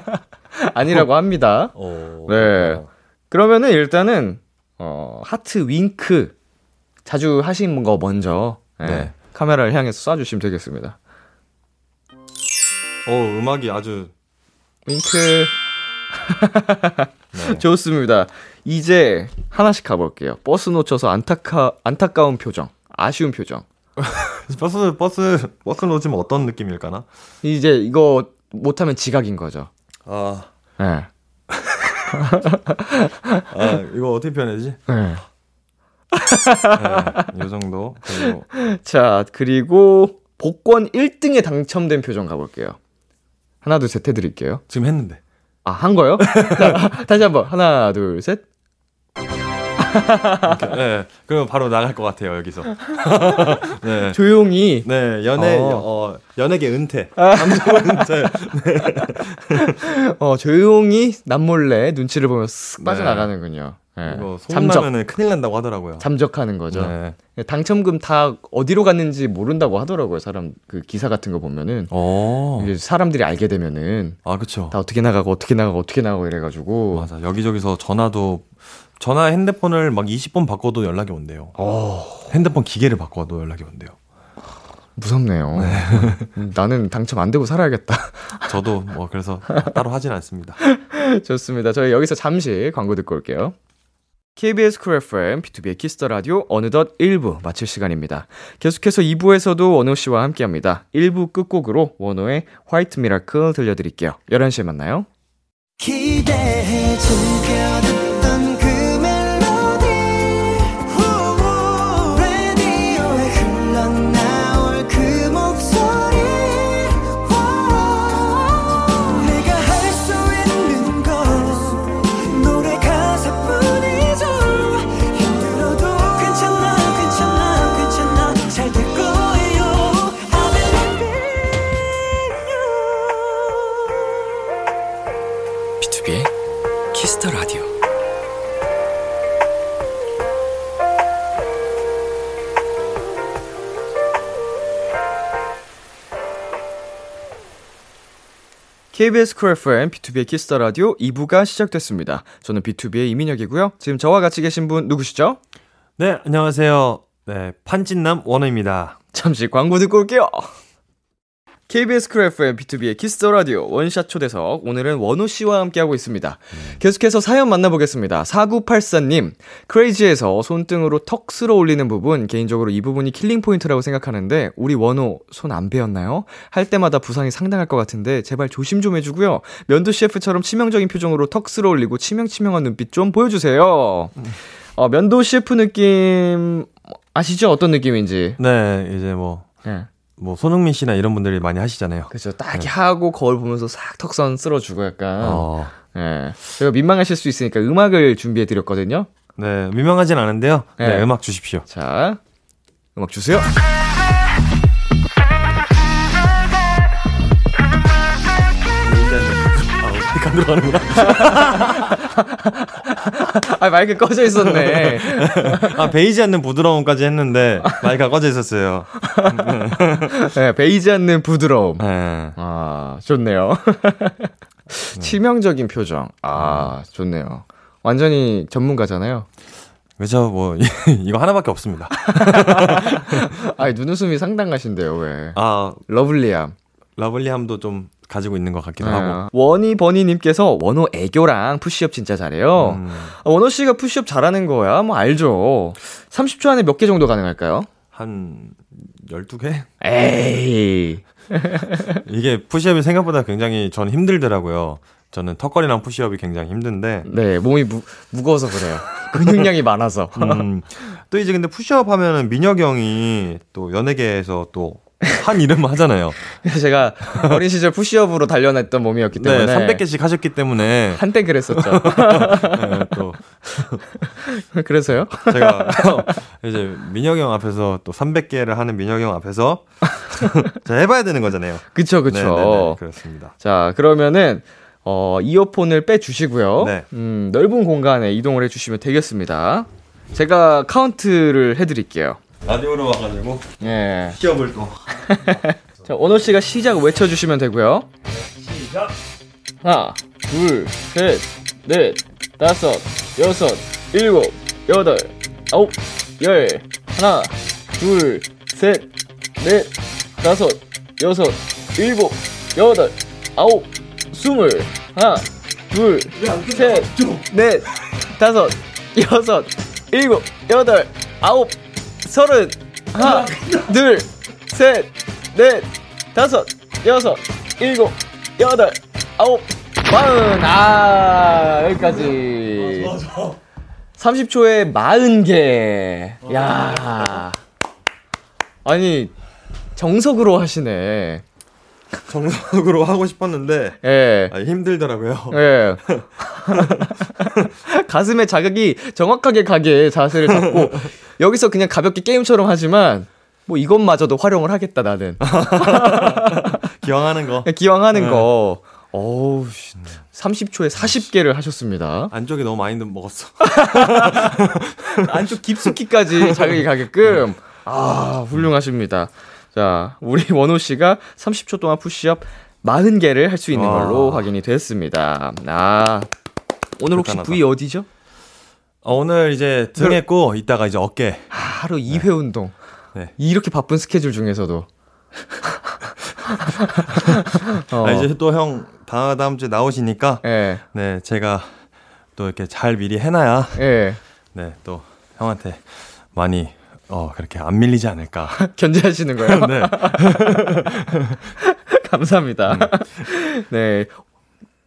<laughs> 아니라고 합니다. 어. 네. 그러면은 일단은 어, 하트 윙크 자주 하신 거 먼저 네, 네. 카메라를 향해서 쏴주시면 되겠습니다. 어 음악이 아주 윙크 <laughs> 네. 좋습니다. 이제 하나씩 가볼게요. 버스 놓쳐서 안타까 안타까운 표정, 아쉬운 표정. <laughs> 버스 버스 버스 놓치면 어떤 느낌일까나? 이제 이거 못하면 지각인 거죠. 아, 네. <laughs> 아 이거 어떻게 표현해야지? 네. 네, 이 정도 그리고 자 그리고 복권 1등에 당첨된 표정 가볼게요. 하나 둘 셋 해드릴게요. 지금 했는데 아, 한 거요? 자, 다시 한 번. 하나, 둘, 셋. 네, 그러면 바로 나갈 것 같아요 여기서. <laughs> 네. 조용히. 네, 연애, 어. 어, 연예계 은퇴. 감성 은퇴. <laughs> 어, 조용히 남몰래 눈치를 보면서 쓱 네. 빠져나가는군요. 네. 이거 잠적. 소문나면은 큰일 난다고 하더라고요. 잠적하는 거죠. 네. 당첨금 다 어디로 갔는지 모른다고 하더라고요. 사람 그 기사 같은 거 보면은 어. 이게 사람들이 알게 되면은 아, 그쵸. 다 어떻게 나가고 어떻게 나가고 어떻게 나가고 이래가지고 맞아. 여기저기서 전화도, 전화 핸드폰을 막 20번 바꿔도 연락이 온대요. 어 핸드폰 기계를 바꿔도 연락이 온대요. 무섭네요. 음, 나는 당첨 안 되고 살아야겠다. <laughs> 저도 뭐 그래서 따로 하진 않습니다. <laughs> 좋습니다. 저희 여기서 잠시 광고 듣고 올게요. KBS 쿨 FM, B2B의 키스터 라디오 어느덧 1부 마칠 시간입니다. 계속해서 2부에서도 원호 씨와 함께 합니다. 1부 끝곡으로 원호의 White Miracle 들려드릴게요. 11시에 만나요. 기대해 즐 B2B의 키스터 라디오. KBS 쿨 FM, B2B의 키스터 라디오 2부가 시작됐습니다. 저는 BTOB의 이민혁이고요. 지금 저와 같이 계신 분 누구시죠? 네, 안녕하세요. 네, 판진남 원호입니다. 잠시 광고 듣고 올게요. KBS 쿨 FM B2B의 키스터 라디오 원샷 초대석 오늘은 원호 씨와 함께하고 있습니다. 계속해서 사연 만나보겠습니다. 4984님 Crazy에서 손등으로 턱 쓸어 올리는 부분 개인적으로 이 부분이 killing 포인트라고 생각하는데 우리 원호 손 안 베었나요? 할 때마다 부상이 상당할 것 같은데 제발 조심 좀 해주고요. 면도 셰프처럼 치명적인 표정으로 턱 쓸어 올리고 치명치명한 눈빛 좀 보여주세요. 어, 면도 셰프 느낌 아시죠? 어떤 느낌인지. 네, 이제 뭐 예. 뭐 손흥민 씨나 이런 분들이 많이 하시잖아요. 그렇죠. 딱 이렇게 하고 거울 보면서 싹 턱선 쓸어주고 약간. 어, 예. 제가 민망하실 수 있으니까 음악을 준비해 드렸거든요. 네, 민망하진 않은데요. 네, 네. 음악 주십시오. 자, 음악 주세요. 안 들어가는구나. <laughs> 아, 마이크 꺼져 있었네. 아, 베이지 않는 부드러움까지 했는데 마이크가 꺼져 있었어요. 네, 베이지 않는 부드러움. 네. 아, 좋네요. 치명적인 표정. 아, 좋네요. 완전히 전문가잖아요. 그죠, 뭐, <laughs> 이거 하나밖에 없습니다. 아, 눈웃음이 상당하신데요, 왜. 아, lovely함. lovely함도 좀 가지고 있는 것 같기도 네. 하고. 원희 버니님께서 원호 애교랑 푸시업 진짜 잘해요. 음, 아, 원호 씨가 푸시업 잘하는 거야? 뭐 알죠. 30초 안에 몇 개 정도 가능할까요? 한 12개? 에이. <laughs> 이게 푸시업이 생각보다 굉장히 전 힘들더라고요. 저는 턱걸이랑 푸시업이 굉장히 힘든데. 네, 몸이 무, 무거워서 그래요. 근육량이 많아서. 음, 또 이제 근데 푸시업 하면은 민혁이 형이 또 연예계에서 또 한 이름 하잖아요. <laughs> 제가 어린 시절 푸시업으로 단련했던 몸이었기 네, 때문에 300개씩 하셨기 때문에 한때 그랬었죠. <laughs> 네, 또 <laughs> 그래서요? 제가 이제 민혁이 형 앞에서 또 300개를 하는 민혁이 형 앞에서 자 해봐야 되는 거잖아요. 그쵸, 그쵸. 네, 네, 네, 그렇습니다. 자, 그러면은, 어, 이어폰을 빼 주시고요. 네. 음, 넓은 공간에 이동을 해주시면 되겠습니다. 제가 카운트를 해드릴게요. 라디오로 와가지고 예. 시업을 또 <laughs> 자, 원호 씨가 시작 외쳐주시면 되고요. 시작. 하나, 둘, 셋, 넷, 다섯, 여섯, 일곱, 여덟, 아홉, 열. 하나, 둘, 셋, 넷, 다섯, 여섯, 일곱, 여덟, 아홉, 스물. 하나, 둘, 셋, 넷, 다섯, 여섯, 일곱, 여덟, 아홉, 서른. 하나, 둘, 셋, 넷, 다섯, 여섯, 일곱, 여덟, 아홉, 마흔. 아, 여기까지. 30초에 40개. 야. 아니, 정석으로 하시네. 정석으로 하고 싶었는데 예. 아, 힘들더라고요. 예. <laughs> <laughs> 가슴에 자극이 정확하게 가게 자세를 잡고 <laughs> 여기서 그냥 가볍게 게임처럼 하지만 뭐 이것마저도 활용을 하겠다 나는. <laughs> 기왕하는 거 기왕 하는 네. 거. 어우, 씨. 30초에 40개를 하셨습니다. 안쪽에 너무 많이 먹었어. 안쪽 깊숙이까지 자극이 가게끔. 아, 훌륭하십니다. 자, 우리 원호 씨가 30초 동안 푸시업 40개를 할 수 있는 와. 걸로 확인이 됐습니다. 아, 오늘 혹시 대단하다. 부위 어디죠? 어, 오늘 이제 등 했고 이따가 이제 어깨. 아, 하루 2회 운동. 네. 이렇게 바쁜 스케줄 중에서도. 어, <laughs> 아, 이제 또 형 다음 주에 나오시니까 예, 네 제가 또 이렇게 잘 미리 해놔야 예. 네또 형한테 많이 어 그렇게 안 밀리지 않을까. <laughs> 견제하시는 거예요? <laughs> 네. 감사합니다. 네.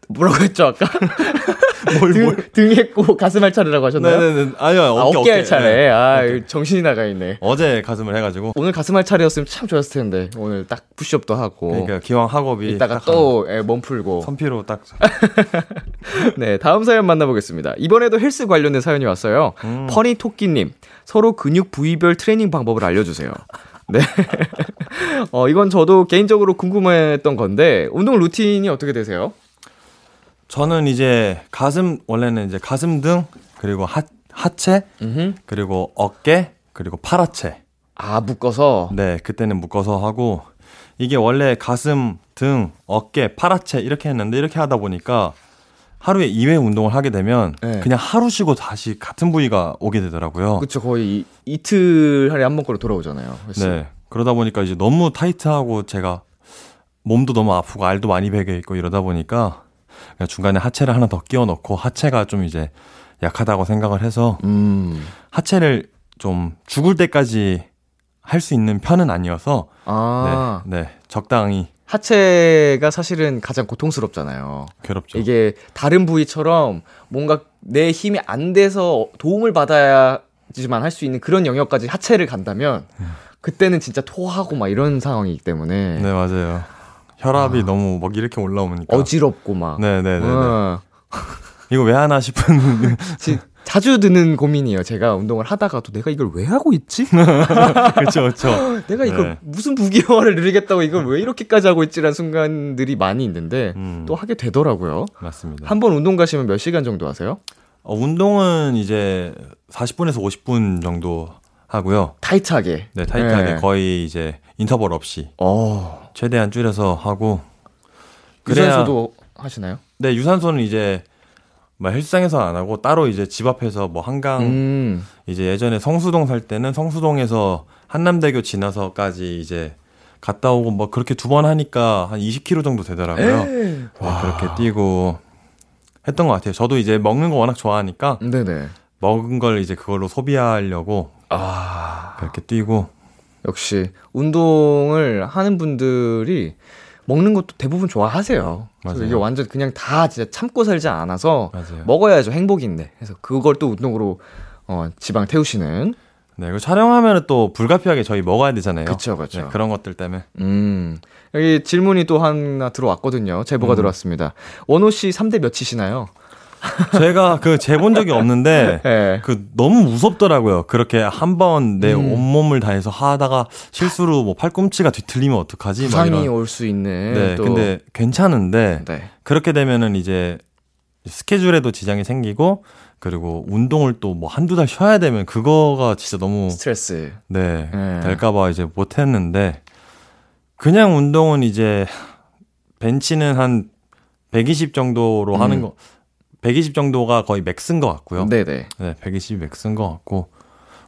뭐라고 했죠, 아까? <laughs> 뭘, 등, 뭘. 등 했고 가슴 할 차례라고 하셨나요? 네네네. 아니요 아, 어깨 어깨, 할 차례. 네. 아, 어깨. 정신이 나가 있네. 어제 가슴을 해가지고 오늘 가슴 할 차례였으면 참 좋았을 텐데. 오늘 딱 푸시업도 하고. 그러니까 기왕 학업이 이따가 딱또 예, 몸 풀고. 한- 선피로 딱 <laughs> 네, 다음 사연 만나보겠습니다. 이번에도 헬스 관련된 사연이 왔어요. 음. 퍼니 토끼님, 서로 근육 부위별 트레이닝 방법을 알려주세요. 네. <laughs> 어, 이건 저도 개인적으로 궁금했던 건데, 운동 루틴이 어떻게 되세요? 저는 이제 가슴 원래는 이제 가슴 등 그리고 하 하체 음 그리고 어깨 그리고 팔하체 아, 묶어서. 네 그때는 묶어서 하고 이게 원래 가슴 등 어깨 팔하체 이렇게 했는데 이렇게 하다 보니까 하루에 2회 운동을 하게 되면 네. 그냥 하루 쉬고 다시 같은 부위가 오게 되더라고요. 그쵸, 거의 이, 이틀 하루에 한 번꼴로 돌아오잖아요. 헬스. 네 그러다 보니까 이제 너무 타이트하고 제가 몸도 너무 아프고 알도 많이 베겨 있고 이러다 보니까 중간에 하체를 하나 더 끼워 넣고 하체가 좀 이제 약하다고 생각을 해서 음. 하체를 좀 죽을 때까지 할 수 있는 편은 아니어서 아. 네, 네 적당히 하체가 사실은 가장 고통스럽잖아요. 괴롭죠. 이게 다른 부위처럼 뭔가 내 힘이 안 돼서 도움을 받아야지만 할 수 있는 그런 영역까지 하체를 간다면 그때는 진짜 토하고 막 이런 상황이기 때문에 네, 맞아요. 혈압이 너무 막 이렇게 올라오니까. 어지럽고 막. 네네네. 어, <laughs> 이거 왜 하나 싶은. <laughs> 지- 자주 드는 고민이에요. 제가 운동을 하다가도 내가 이걸 왜 하고 있지? <laughs> 그쵸, 그쵸. <gasps> 내가 이걸 네. 무슨 부기화를 누리겠다고 이걸 왜 이렇게까지 하고 있지라는 순간들이 많이 있는데 음, 또 하게 되더라고요. 맞습니다. 한 번 운동 가시면 몇 시간 정도 하세요? 어, 운동은 이제 40분에서 50분 정도 하고요. 타이트하게. 네, 타이트하게 네. 거의 이제 인터벌 없이 어. 최대한 줄여서 하고. 그래야- 유산소도 하시나요? 네, 유산소는 이제 뭐 헬스장에서 안 하고 따로 이제 집 앞에서 뭐 한강 음. 이제 예전에 성수동 살 때는 성수동에서 한남대교 지나서까지 이제 갔다 오고 뭐 그렇게 두 번 하니까 한 20km 정도 되더라고요. 네, 그렇게 뛰고 했던 것 같아요. 저도 이제 먹는 거 워낙 좋아하니까 네네. 먹은 걸 이제 그걸로 소비하려고 아. 그렇게 뛰고 역시 운동을 하는 분들이 먹는 것도 대부분 좋아하세요. 그래서 맞아요. 이게 완전 그냥 다 진짜 참고 살지 않아서 맞아요. 먹어야죠 행복인데. 그래서 그걸 또 운동으로 어, 지방 태우시는. 네, 이거 촬영하면 또 불가피하게 저희 먹어야 되잖아요. 그쵸 그쵸. 네, 그런 것들 때문에 음 여기 질문이 또 하나 들어왔거든요. 제보가 음. 들어왔습니다. 원호 씨 3대 몇이시나요? 제가 그 재본 적이 없는데 네. <laughs> 그 너무 무섭더라고요. 그렇게 한 번 내 음. 온몸을 다해서 하다가 실수로 뭐 팔꿈치가 뒤틀리면 어떡하지? 막 부상이. 올 수 있는. 네, 또. 근데 괜찮은데 네. 그렇게 되면은 이제 스케줄에도 지장이 생기고 그리고 운동을 또 뭐 한두 달 쉬어야 되면 그거가 진짜 너무 스트레스. 네, 네. 될까 봐 이제 못 했는데 그냥 운동은 이제 벤치는 한 120 정도로 음. 하는 거 120 정도가 거의 max인 것 같고요. 네네. 네, 120이 max인 것 같고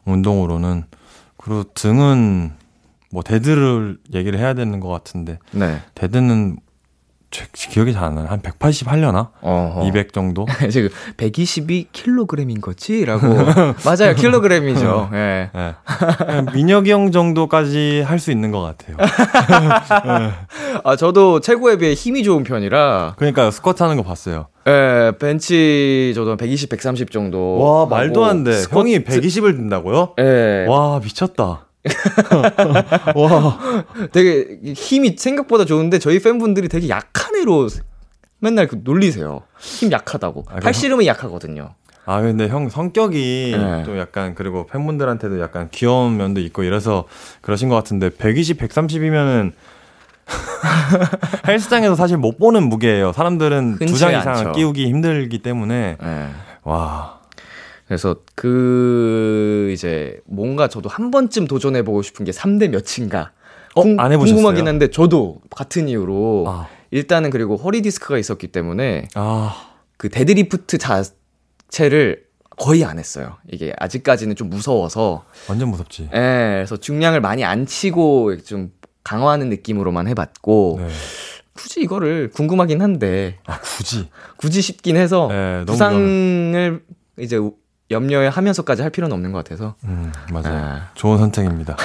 운동으로는 그리고 등은 뭐 데드를 얘기를 해야 되는 것 같은데 네. 데드는 제 기억이 잘 안 나요. 한 180 하려나? 어허. 200 정도? <laughs> 지금 120이 킬로그램인 거지 라고 <laughs> 맞아요 킬로그램이죠. 예. 네. 민혁이 형 정도까지 할 수 있는 것 같아요. <laughs> 아 저도 최고에 비해 힘이 좋은 편이라 그러니까 스쿼트 하는 거 봤어요. 예 벤치 저도 120, 130 정도. 와 말도 안 돼. 스쿼트- 형이 120을 든다고요? 예. 와 미쳤다. 와 되게 힘이 생각보다 좋은데 저희 팬분들이 되게 약한 애로 맨날 그 놀리세요. 힘 약하다고. 아, 팔씨름이 약하거든요. 아 근데 형 성격이 네. 또 약간 그리고 팬분들한테도 약간 귀여운 면도 있고 이래서 그러신 것 같은데 120, 130이면은 <laughs> 헬스장에서 사실 못 보는 무게예요. 사람들은 두 장 이상 않죠. 끼우기 힘들기 때문에 예. 와 그래서 그 이제 뭔가 저도 한 번쯤 도전해 보고 싶은 게 3대 몇인가. 어? 궁- 안 해보셨어요? 궁금하긴 한데 저도 같은 이유로 아, 일단은 그리고 허리 디스크가 있었기 때문에 아 그 데드리프트 자체를 거의 안 했어요. 이게 아직까지는 좀 무서워서. 완전 무섭지. 예, 그래서 중량을 많이 안 치고 좀 강화하는 느낌으로만 해봤고 네. 굳이 이거를 궁금하긴 한데 아 굳이. 굳이 싶긴 해서 네, 부상을 이제 염려해 하면서까지 할 필요는 없는 것 같아서 음 맞아요. 아. 좋은 선택입니다.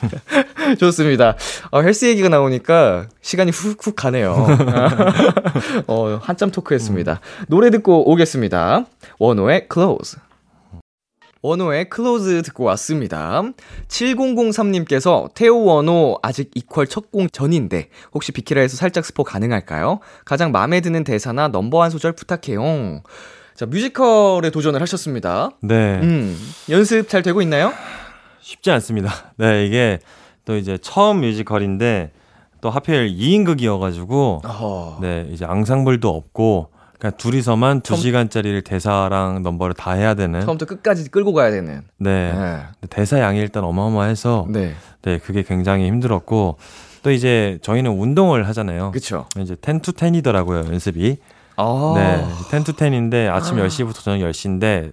<laughs> <laughs> 좋습니다. 어, 헬스 얘기가 나오니까 시간이 훅훅 가네요. <laughs> 어, 한참 토크했습니다. 노래 듣고 오겠습니다. 원호의 Close. 원호의 Close 듣고 왔습니다. 7003님께서 태호 원호 아직 이퀄 첫 공 전인데 혹시 비키라에서 살짝 스포 가능할까요? 가장 마음에 드는 대사나 넘버 한 소절 부탁해요. 자, 뮤지컬에 도전을 하셨습니다. 네. 음, 연습 잘 되고 있나요? 쉽지 않습니다. 네, 이게 또 이제 처음 뮤지컬인데 또 하필 2인극이어가지고 어허. 네, 이제 앙상블도 없고 그냥 둘이서만 처음- 2시간짜리를 대사랑 넘버를 다 해야 되는 처음부터 끝까지 끌고 가야 되는. 네. 네. 대사 양이 일단 어마어마해서 네. 네. 그게 굉장히 힘들었고 또 이제 저희는 운동을 하잖아요. 그쵸. 이제 10 to 10이더라고요, 연습이. 아. 네. 10 to 10인데 아침 아. 10시부터 저녁 10시인데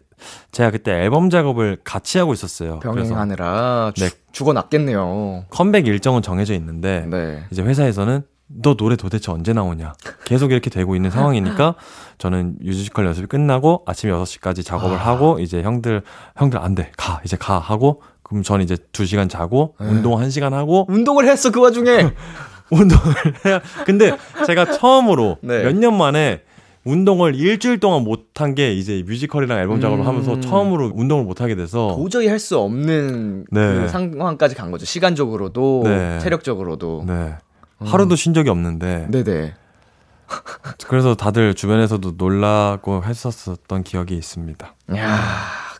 제가 그때 앨범 작업을 같이 하고 있었어요. 병행하느라 네. 죽- 죽어났겠네요. 컴백 일정은 정해져 있는데 네. 이제 회사에서는 너 노래 도대체 언제 나오냐. 계속 이렇게 되고 있는 <laughs> 상황이니까 저는 뮤지컬 연습이 끝나고 아침 6시까지 작업을 아. 하고 이제 형들, 형들 안 돼. 가. 이제 가. 하고 그럼 저는 이제 2시간 자고 네. 운동 1시간 하고 운동을 했어, 그 와중에. <laughs> 운동을 해야. 근데 제가 처음으로 네. 몇년 만에 운동을 일주일 동안 못한 게 이제 뮤지컬이랑 앨범 작업을 음. 하면서 처음으로 운동을 못 하게 돼서 도저히 할 수 없는 네. 그 상황까지 간 거죠. 시간적으로도 네. 체력적으로도. 네. 하루도 쉰 적이 없는데 네네. 그래서 다들 주변에서도 놀라고 했었었던 기억이 있습니다. 야,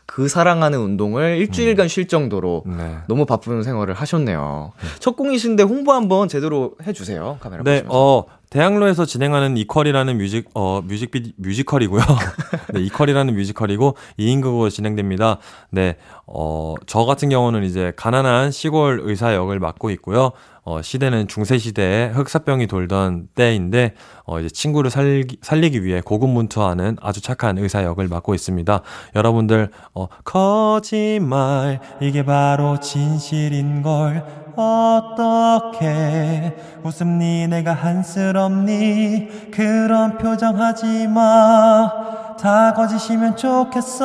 그 사랑하는 운동을 일주일간 쉴 정도로 네. 너무 바쁜 생활을 하셨네요. 첫 공이신데 홍보 한번 제대로 해주세요. 카메라 네, 보시면서. 어, 대학로에서 진행하는 이퀄이라는 뮤직, 어, 뮤직비, 뮤지컬이고요. <laughs> 네, 이퀄이라는 뮤지컬이고 2인극으로 진행됩니다. 네, 어, 저 같은 경우는 이제 가난한 시골 의사 역을 맡고 있고요. 어, 시대는 중세 시대에 흑사병이 돌던 때인데, 어, 이제 친구를 살기, 살리기 위해 고군분투하는 아주 착한 의사 역을 맡고 있습니다. 여러분들, 어, 거짓말, 이게 바로 진실인 걸. 어떻게 웃음니 내가 한스럽니 그런 표정 하지 마다 거짓이면 좋겠어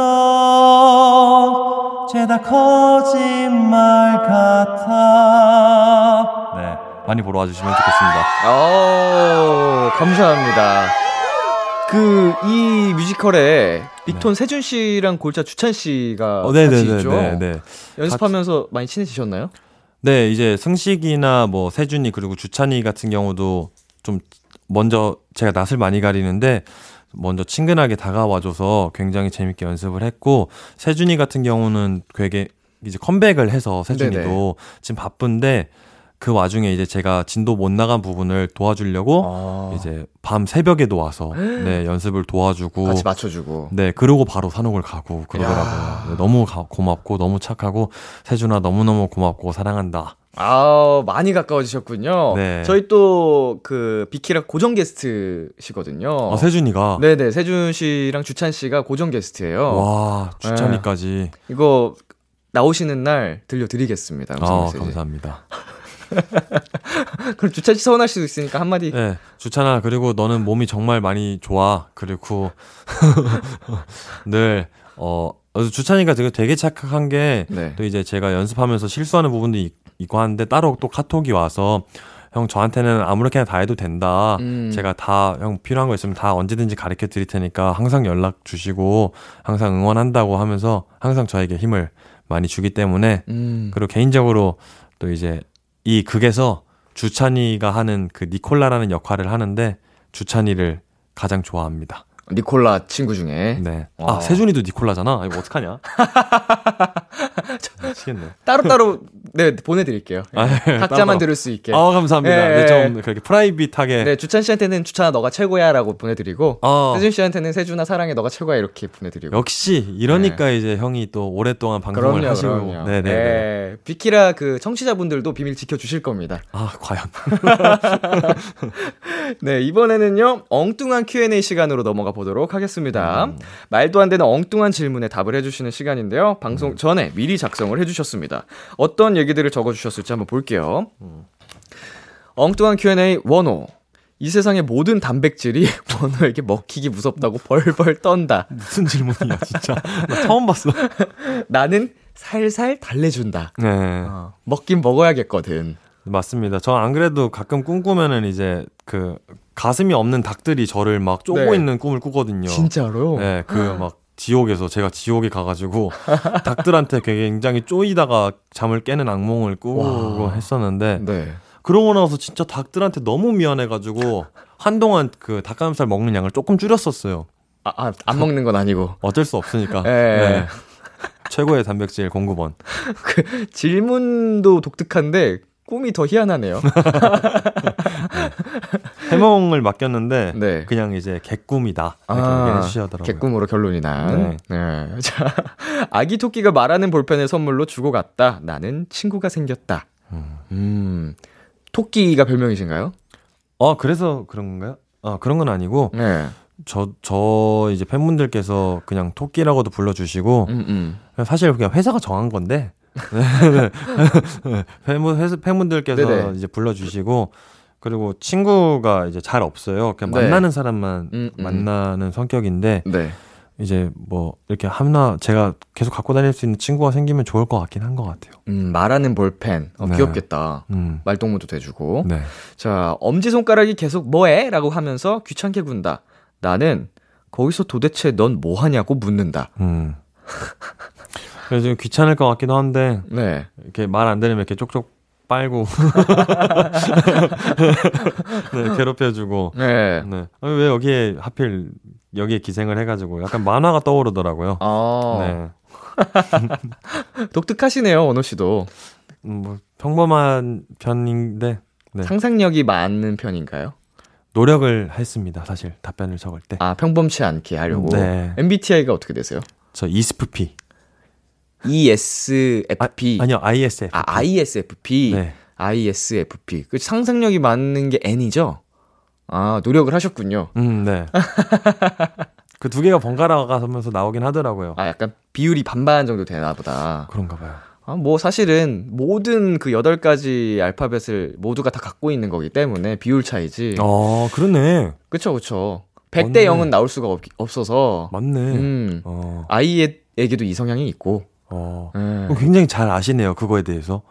죄다 거짓말 네 많이 보러 와주시면 좋겠습니다 오, 감사합니다. 그, 이 뮤지컬에 빅톤 세준 씨랑 골자 주찬 씨가 어, 같이 있죠. 네, 네. 연습하면서 많이 친해지셨나요? 네, 이제 승식이나 뭐 세준이 그리고 주찬이 같은 경우도 좀 먼저 제가 낯을 많이 가리는데 먼저 친근하게 다가와줘서 굉장히 재밌게 연습을 했고 세준이 같은 경우는 되게 이제 컴백을 해서 세준이도 네네. 지금 바쁜데 그 와중에 이제 제가 진도 못 나간 부분을 도와주려고 아, 이제 밤 새벽에도 와서 네 연습을 도와주고 같이 맞춰주고. 네, 그러고 바로 산옥을 가고 그러더라고요. 야. 네, 너무 가- 고맙고 너무 착하고 세준아 너무 너무 고맙고 사랑한다. 아, 많이 가까워지셨군요. 네. 저희 또 그 비키라 고정 게스트시거든요. 아, 세준이가 네네, 세준 씨랑 주찬 씨가 고정 게스트예요. 와 주찬이까지 이거 나오시는 날 들려드리겠습니다. 아. 감사합니다. <laughs> 그럼 주찬 씨 서운할 수도 있으니까 한마디. 네 주찬아 그리고 너는 몸이 정말 많이 좋아 그리고 <laughs> 늘 어 주찬이가 되게 되게 착한 게 네. 또 이제 제가 연습하면서 실수하는 부분도 있, 있고 하는데 따로 또 카톡이 와서 형 저한테는 아무렇게나 다 해도 된다. 음. 제가 다 형 필요한 거 있으면 다 언제든지 가르쳐 드릴 테니까 항상 연락 주시고 항상 응원한다고 하면서 항상 저에게 힘을 많이 주기 때문에 음. 그리고 개인적으로 또 이제 이 극에서 주찬이가 하는 그 니콜라라는 역할을 하는데 주찬이를 가장 좋아합니다. 니콜라 친구 중에 네. 와. 아 세준이도 니콜라잖아. 이거 어떡하냐? <laughs> 미치겠네. 따로따로 네 보내드릴게요. 아, 네, 각자만 따로. 들을 수 있게. 아 감사합니다. 예, 네, 예. 좀 그렇게 프라이빗하게. 네 주찬 씨한테는 주찬아 너가 최고야 라고 보내드리고 어, 세준 씨한테는 세준아 사랑해 너가 최고야 이렇게 보내드리고. 역시 이러니까 이제 형이 또 오랫동안 방송을 그럼요, 하시고. 그럼요. 네네. 네. 네. 비키라 그 청취자분들도 비밀 지켜주실 겁니다. 아 과연. <laughs> 네, 이번에는요, 엉뚱한 Q&A 시간으로 넘어가 보도록 하겠습니다. 음. 말도 안 되는 엉뚱한 질문에 답을 해주시는 시간인데요. 음. 방송 전에 미리 작성을 해주셨습니다. 어떤 얘기들을 적어주셨을지 한번 볼게요. 음. 엉뚱한 Q&A 원호. 이 세상의 모든 단백질이 <laughs> 원호에게 먹히기 무섭다고 벌벌 떤다. 무슨 질문이야 진짜. 나 처음 봤어. <laughs> 나는 살살 달래준다. 네. 어, 먹긴 먹어야겠거든. 맞습니다. 저 안 그래도 가끔 꿈꾸면은 이제 그 가슴이 없는 닭들이 저를 막 쪼고 네. 있는 꿈을 꾸거든요. 진짜로? 네, 그 막 지옥에서 제가 지옥에 가가지고 <laughs> 닭들한테 굉장히 쪼이다가 잠을 깨는 악몽을 꾸고 와. 했었는데 네. 그러고 나서 진짜 닭들한테 너무 미안해가지고 한동안 그 닭가슴살 먹는 양을 조금 줄였었어요. 아, 아, 안 먹는 건 아니고. 어쩔 수 없으니까. 네. 네. 최고의 단백질 공급원. <laughs> 그 질문도 독특한데 꿈이 더 희한하네요. <laughs> 해몽을 맡겼는데 네. 그냥 이제 개꿈이다 이렇게 아, 얘기해 주시더라고요. 개꿈으로 결론이 난. 네. 네. <laughs> 자, 아기 토끼가 말하는 볼펜을 선물로 주고 갔다. 나는 친구가 생겼다. 음. 토끼가 별명이신가요? 어 그래서 그런 건가요? 아 그런 건 아니고 네. 저 저 이제 팬분들께서 그냥 토끼라고도 불러주시고 음, 음. 사실 그냥 회사가 정한 건데 <laughs> <laughs> 네. 팬분 팬분들께서 네네. 이제 불러주시고 그리고 친구가 이제 잘 없어요. 그냥 네. 만나는 사람만 음, 음. 만나는 성격인데 네. 이제 뭐 이렇게 하나 제가 계속 갖고 다닐 수 있는 친구가 생기면 좋을 것 같긴 한 것 같아요. 음, 말하는 볼펜. 어, 네. 귀엽겠다. 음. 말동무도 돼주고. 네. 자, 엄지 손가락이 계속 뭐해? 라고 하면서 귀찮게 군다. 나는 거기서 도대체 넌 뭐 하냐고 묻는다. 음. 그래서 좀 귀찮을 것 같기도 한데 네. 이렇게 말안 들으면 이렇게 쪽쪽 빨고 <laughs> 네, 괴롭혀주고 네. 네. 아니, 왜 여기에 하필 여기에 기생을 해가지고 약간 만화가 떠오르더라고요. 아, 네. <laughs> 독특하시네요, 원호 씨도. 음, 뭐 평범한 편인데 네. 상상력이 많은 편인가요? 노력을 했습니다. 사실 답변을 적을 때. 아, 평범치 않게 하려고. 네. MBTI가 어떻게 되세요? 저 ESFP. ESFP. 아, 아니요, ISFP. 아, ISFP. 네. ISFP. 그 상상력이 많은 게 N이죠? 아, 노력을 하셨군요. 음, 네. 그 두 개가 번갈아 가면서 나오긴 하더라고요. 아, 약간 비율이 반반 정도 되나 보다. 그런가 봐요. 아, 뭐 사실은 모든 그 여덟 가지 알파벳을 모두가 다 갖고 있는 거기 때문에 비율 차이지. 어, 그러네. 그쵸, 그쵸. 100대 맞네. 0은 나올 수가 없, 없어서. 맞네. 음. 어, 아이에게도 이성향이 있고. 어. 예. 굉장히 잘 아시네요. 그거에 대해서.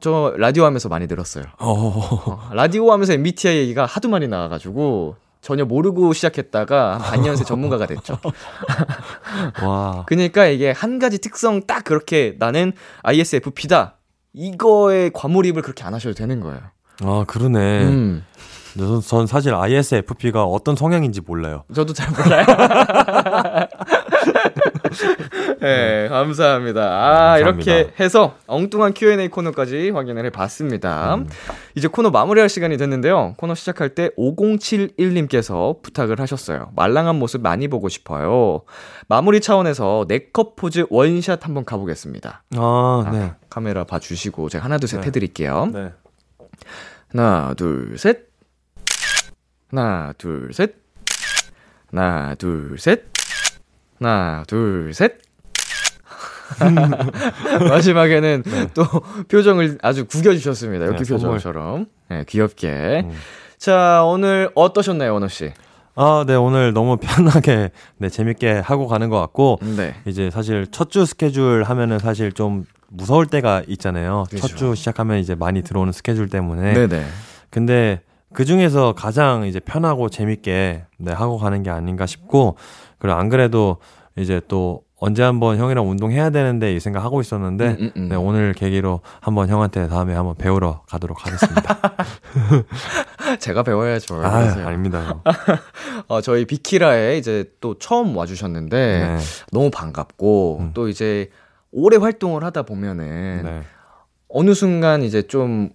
저 라디오 하면서 많이 들었어요. 어. 어, 라디오 하면서 MBTI 얘기가 하도 많이 나와가지고 전혀 모르고 시작했다가 한 반년새 전문가가 됐죠. <laughs> 와. 그러니까 이게 한 가지 특성 딱 그렇게 나는 ISFP다. 이거에 과몰입을 그렇게 안 하셔도 되는 거예요. 아, 그러네. 음. 전, 전 사실 ISFP가 어떤 성향인지 몰라요. 저도 잘 몰라요. <laughs> 네, 감사합니다. 아, 감사합니다. 이렇게 해서 엉뚱한 Q&A 코너까지 확인을 해봤습니다. 음. 이제 코너 마무리할 시간이 됐는데요. 코너 시작할 때 5071님께서 부탁을 하셨어요. 말랑한 모습 많이 보고 싶어요. 마무리 차원에서 네컷 포즈 원샷 한번 가보겠습니다. 아, 네. 카메라 봐주시고 제가 하나, 둘, 셋 네. 해드릴게요. 네. 하나, 둘, 셋. 하나, 둘, 셋. 하나, 둘, 셋. 하나, 둘, 셋. <laughs> 마지막에는 또 표정을 아주 구겨주셨습니다. 여기 네. 표정처럼. 네, 귀엽게. 음. 자, 오늘 어떠셨나요, 원호씨? 아, 네. 오늘 너무 편하게, 네, 재밌게 하고 가는 것 같고, 네. 이제 사실 첫 주 스케줄 하면은 사실 좀 무서울 때가 있잖아요. 그죠. 첫주 시작하면 이제 많이 들어오는 스케줄 때문에. 네네. 근데 그 중에서 가장 이제 편하고 재밌게 네, 하고 가는 게 아닌가 싶고, 그리고 안 그래도 이제 또 언제 한번 형이랑 운동해야 되는데 이 생각 하고 있었는데, 음, 음, 음. 네, 오늘 계기로 한번 형한테 다음에 한번 배우러 가도록 하겠습니다. <laughs> 제가 배워야죠. 아. 아닙니다. <laughs> 어, 저희 비키라에 이제 또 처음 와주셨는데, 네. 너무 반갑고, 음. 또 이제 오래 활동을 하다 보면은, 네. 어느 순간 이제 좀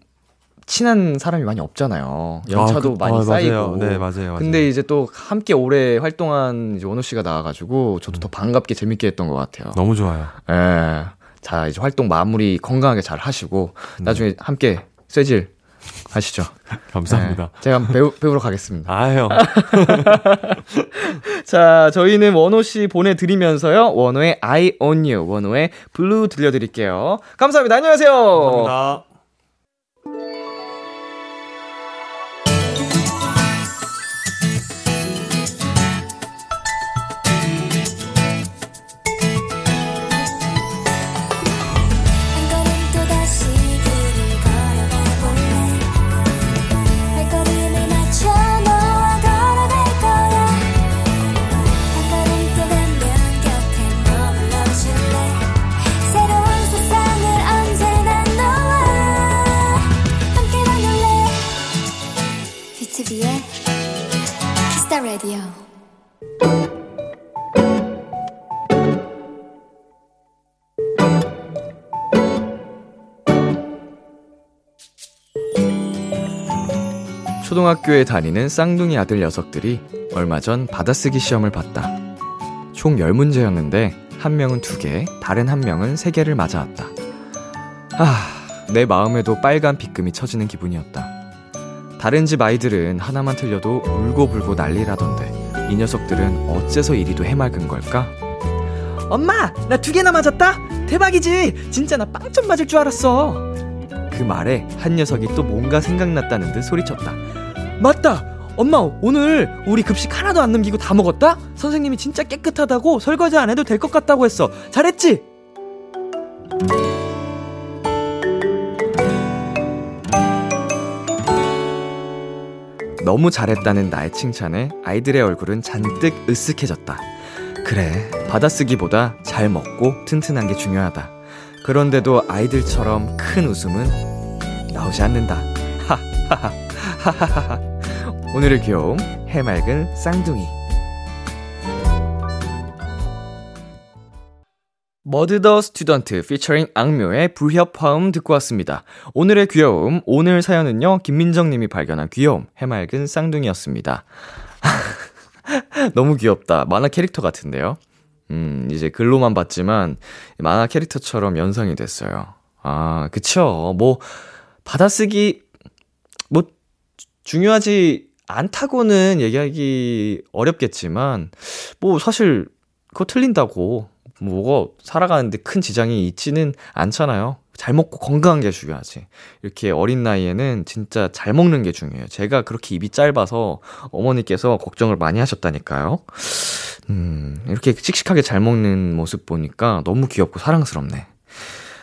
친한 사람이 많이 없잖아요. 연차도 아, 그- 많이 아, 쌓이고. 맞아요. 네, 맞아요. 맞아요. 근데 이제 또 함께 오래 활동한 이제 원호 씨가 나와가지고 음. 저도 더 반갑게 재밌게 했던 것 같아요. 너무 좋아요. 예. 자, 이제 활동 마무리 건강하게 잘 하시고 네. 나중에 함께 쇠질 하시죠. <laughs> 감사합니다. 예. 제가 한번 배우, 배우러 가겠습니다. 아, 형. <laughs> 자, 저희는 원호 씨 보내드리면서요. 원호의 Eye On You, 원호의 Blue 들려드릴게요. 감사합니다. 안녕하세요. 감사합니다. 초등학교에 다니는 쌍둥이 아들 녀석들이 얼마 전 받아쓰기 시험을 봤다. 총 10문제였는데 한 명은 2개, 다른 한 명은 3개를 맞아왔다. 아, 내 마음에도 빨간 빗금이 쳐지는 기분이었다. 다른 집 아이들은 하나만 틀려도 울고불고 난리라던데 이 녀석들은 어째서 이리도 해맑은 걸까? 엄마, 나 두 개나 맞았다. 대박이지. 진짜 나 빵점 맞을 줄 알았어. 그 말에 한 녀석이 또 뭔가 생각났다는 듯 소리쳤다. 맞다! 엄마, 오늘 우리 급식 하나도 안 남기고 다 먹었다? 선생님이 진짜 깨끗하다고 설거지 안 해도 될 것 같다고 했어. 잘했지? 너무 잘했다는 나의 칭찬에 아이들의 얼굴은 잔뜩 으쓱해졌다. 그래, 받아쓰기보다 잘 먹고 튼튼한 게 중요하다. 그런데도 아이들처럼 큰 웃음은 나오지 않는다. <laughs> 하하하 하하하. <laughs> 오늘의 귀여움, 해맑은 쌍둥이. Mudd the student 피처링 악뮤의 불협화음 듣고 왔습니다. 오늘의 귀여움, 오늘 사연은요, 김민정 님이 발견한 귀여움, 해맑은 쌍둥이였습니다. <laughs> 너무 귀엽다. 만화 캐릭터 같은데요? 음, 이제 글로만 봤지만, 만화 캐릭터처럼 연상이 됐어요. 아, 그쵸. 뭐, 받아쓰기, 뭐, 중요하지 않다고는 얘기하기 어렵겠지만, 뭐, 사실, 그거 틀린다고 뭐가 살아가는데 큰 지장이 있지는 않잖아요. 잘 먹고 건강한 게 중요하지. 이렇게 어린 나이에는 진짜 잘 먹는 게 중요해요. 제가 그렇게 입이 짧아서 어머니께서 걱정을 많이 하셨다니까요. 음, 이렇게 씩씩하게 잘 먹는 모습 보니까 너무 귀엽고 사랑스럽네.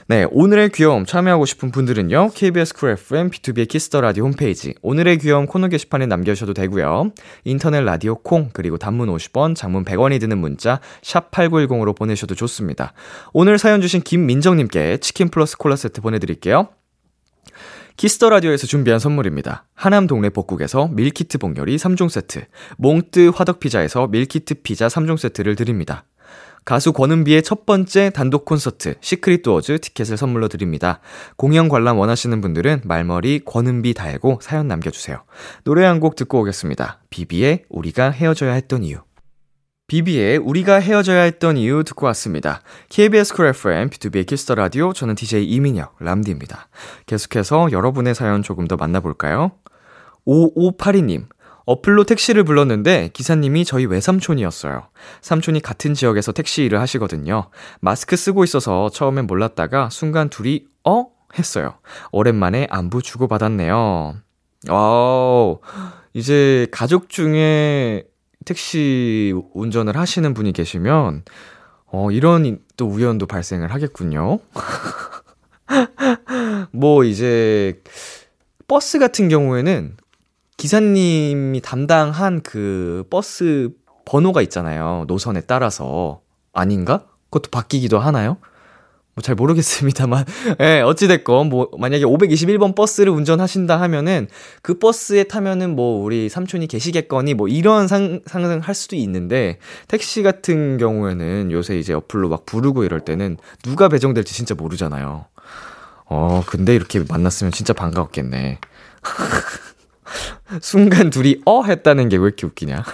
네, 오늘의 귀여움 참여하고 싶은 분들은요. KBS 쿨 FM BTOB의 키스 더 라디오 홈페이지 오늘의 귀여움 코너 게시판에 남겨 주셔도 되고요. 인터넷 라디오 콩 그리고 단문 50원, 장문 100원이 드는 문자 샵 8910으로 보내셔도 좋습니다. 오늘 사연 주신 김민정 님께 치킨 플러스 콜라 세트 보내 드릴게요. 키스 더 라디오에서 준비한 선물입니다. 하남 동네 복국에서 밀키트 봉요리 3종 세트, 몽뜨 화덕 피자에서 밀키트 피자 3종 세트를 드립니다. 가수 권은비의 첫 번째 단독 콘서트 Secret Doors 티켓을 선물로 드립니다. 공연 관람 원하시는 분들은 말머리 권은비 달고 사연 남겨주세요. 노래 한 곡 듣고 오겠습니다. 비비의 우리가 헤어져야 했던 이유. 비비의 우리가 헤어져야 했던 이유 듣고 왔습니다. KBS 쿨 FM, BTOB의 키스 더 라디오, 저는 DJ 이민혁, 햄디입니다. 계속해서 여러분의 사연 조금 더 만나볼까요? 5582님, 어플로 택시를 불렀는데 기사님이 저희 외삼촌이었어요. 삼촌이 같은 지역에서 택시 일을 하시거든요. 마스크 쓰고 있어서 처음엔 몰랐다가 순간 둘이 어? 했어요. 오랜만에 안부 주고받았네요. 어, 이제 가족 중에 택시 운전을 하시는 분이 계시면 어, 이런 또 우연도 발생을 하겠군요. <laughs> 뭐 이제 버스 같은 경우에는 기사님이 담당한 그 버스 번호가 있잖아요. 노선에 따라서. 아닌가? 그것도 바뀌기도 하나요? 뭐 잘 모르겠습니다만. <laughs> 예, 네, 어찌됐건, 뭐, 만약에 521번 버스를 운전하신다 하면은, 그 버스에 타면은 뭐, 우리 삼촌이 계시겠거니, 뭐, 이런 상, 상상할 수도 있는데, 택시 같은 경우에는 요새 이제 어플로 막 부르고 이럴 때는 누가 배정될지 진짜 모르잖아요. 어, 근데 이렇게 만났으면 진짜 반가웠겠네. <laughs> 순간 둘이 어 했다는 게 왜 이렇게 웃기냐.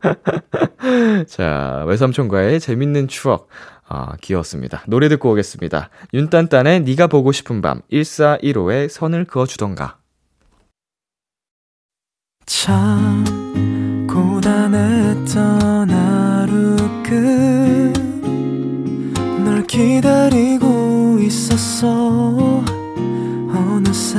<laughs> 자, 외삼촌과의 재밌는 추억. 아, 귀여웠습니다. 노래 듣고 오겠습니다. 윤딴딴의 네가 보고 싶은 밤 1415의 선을 그어 주던가. 참 고단했던 하루 끝널 기다리고 있었어 어느새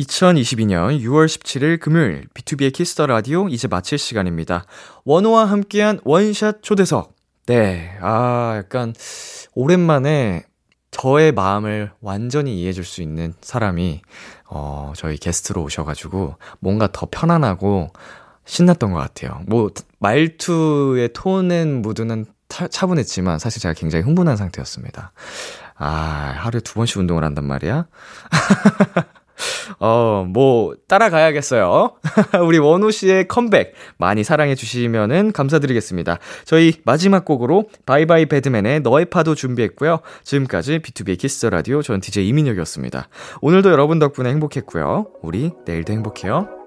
2022년 6월 17일 금요일 BTOB의 키스 더 라디오 이제 마칠 시간입니다. 원호와 함께한 원샷 초대석. 네, 아 약간 오랜만에 저의 마음을 완전히 이해해 줄 수 있는 사람이 어 저희 게스트로 오셔 가지고 뭔가 더 편안하고 신났던 것 같아요. 뭐 말투의 톤은 타, 차분했지만 사실 제가 굉장히 흥분한 상태였습니다. 아 하루에 두 번씩 운동을 한단 말이야. <laughs> <laughs> 어, 뭐, 따라가야겠어요. <laughs> 우리 원호 씨의 컴백 많이 사랑해 주시면은 감사드리겠습니다. 저희 마지막 곡으로 바이바이 배드맨의 너의 파도 준비했고요. 지금까지 BTOB의 키스 더 라디오 전 DJ 이민혁이었습니다. 오늘도 여러분 덕분에 행복했고요. 우리 내일도 행복해요.